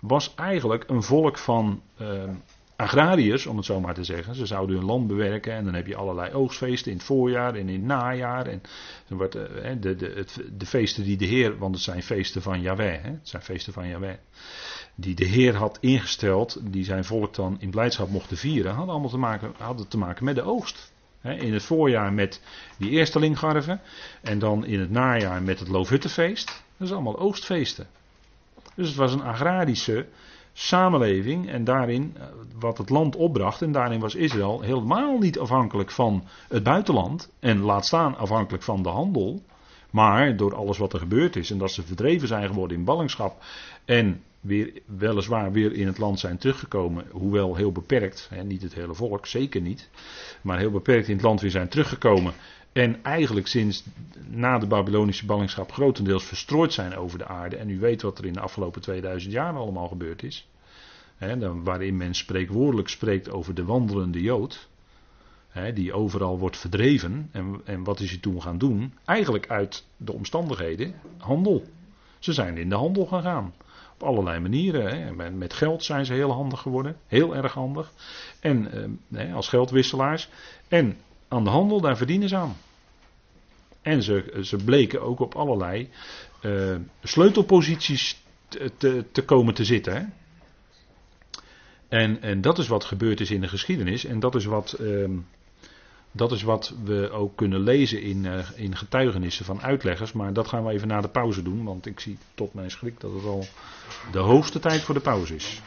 Speaker 1: was eigenlijk een volk van uh, agrariërs, om het zo maar te zeggen. Ze zouden hun land bewerken en dan heb je allerlei oogstfeesten in het voorjaar en in het najaar. En dan wordt, uh, de, de, het, de feesten die de Heer, want het zijn feesten van Yahweh, hè, het zijn feesten van Yahweh, die de Heer had ingesteld, die zijn volk dan in blijdschap mochten vieren, hadden allemaal te maken, te maken met de oogst. In het voorjaar met die eerstelinggarven en dan in het najaar met het Loofhuttenfeest. Dat is allemaal oogstfeesten. Dus het was een agrarische samenleving en daarin eh, wat het land opbracht. En daarin was Israël helemaal niet afhankelijk van het buitenland. En laat staan afhankelijk van de handel. Maar door alles wat er gebeurd is en dat ze verdreven zijn geworden in ballingschap. En weer, weliswaar weer in het land zijn teruggekomen. Hoewel heel beperkt. Hè, niet het hele volk, zeker niet. Maar heel beperkt in het land weer zijn teruggekomen. En eigenlijk sinds na de Babylonische ballingschap grotendeels verstrooid zijn over de aarde. En u weet wat er in de afgelopen 2000 jaar allemaal gebeurd is. He, waarin men spreekwoordelijk spreekt over de wandelende Jood. die overal wordt verdreven. En, en wat is hij toen gaan doen? Eigenlijk uit de omstandigheden handel. Ze zijn in de handel gegaan. Op allerlei manieren. Met geld zijn ze heel handig geworden. Heel erg handig. En eh, als geldwisselaars. En aan de handel, daar verdienen ze aan. En ze, ze bleken ook op allerlei uh, sleutelposities te, te, komen te zitten. En, en dat is wat gebeurd is in de geschiedenis. En dat is wat, uh, dat is wat we ook kunnen lezen in, uh, in getuigenissen van uitleggers. Maar dat gaan we even na de pauze doen. Want ik zie tot mijn schrik dat het al de hoogste tijd voor de pauze is.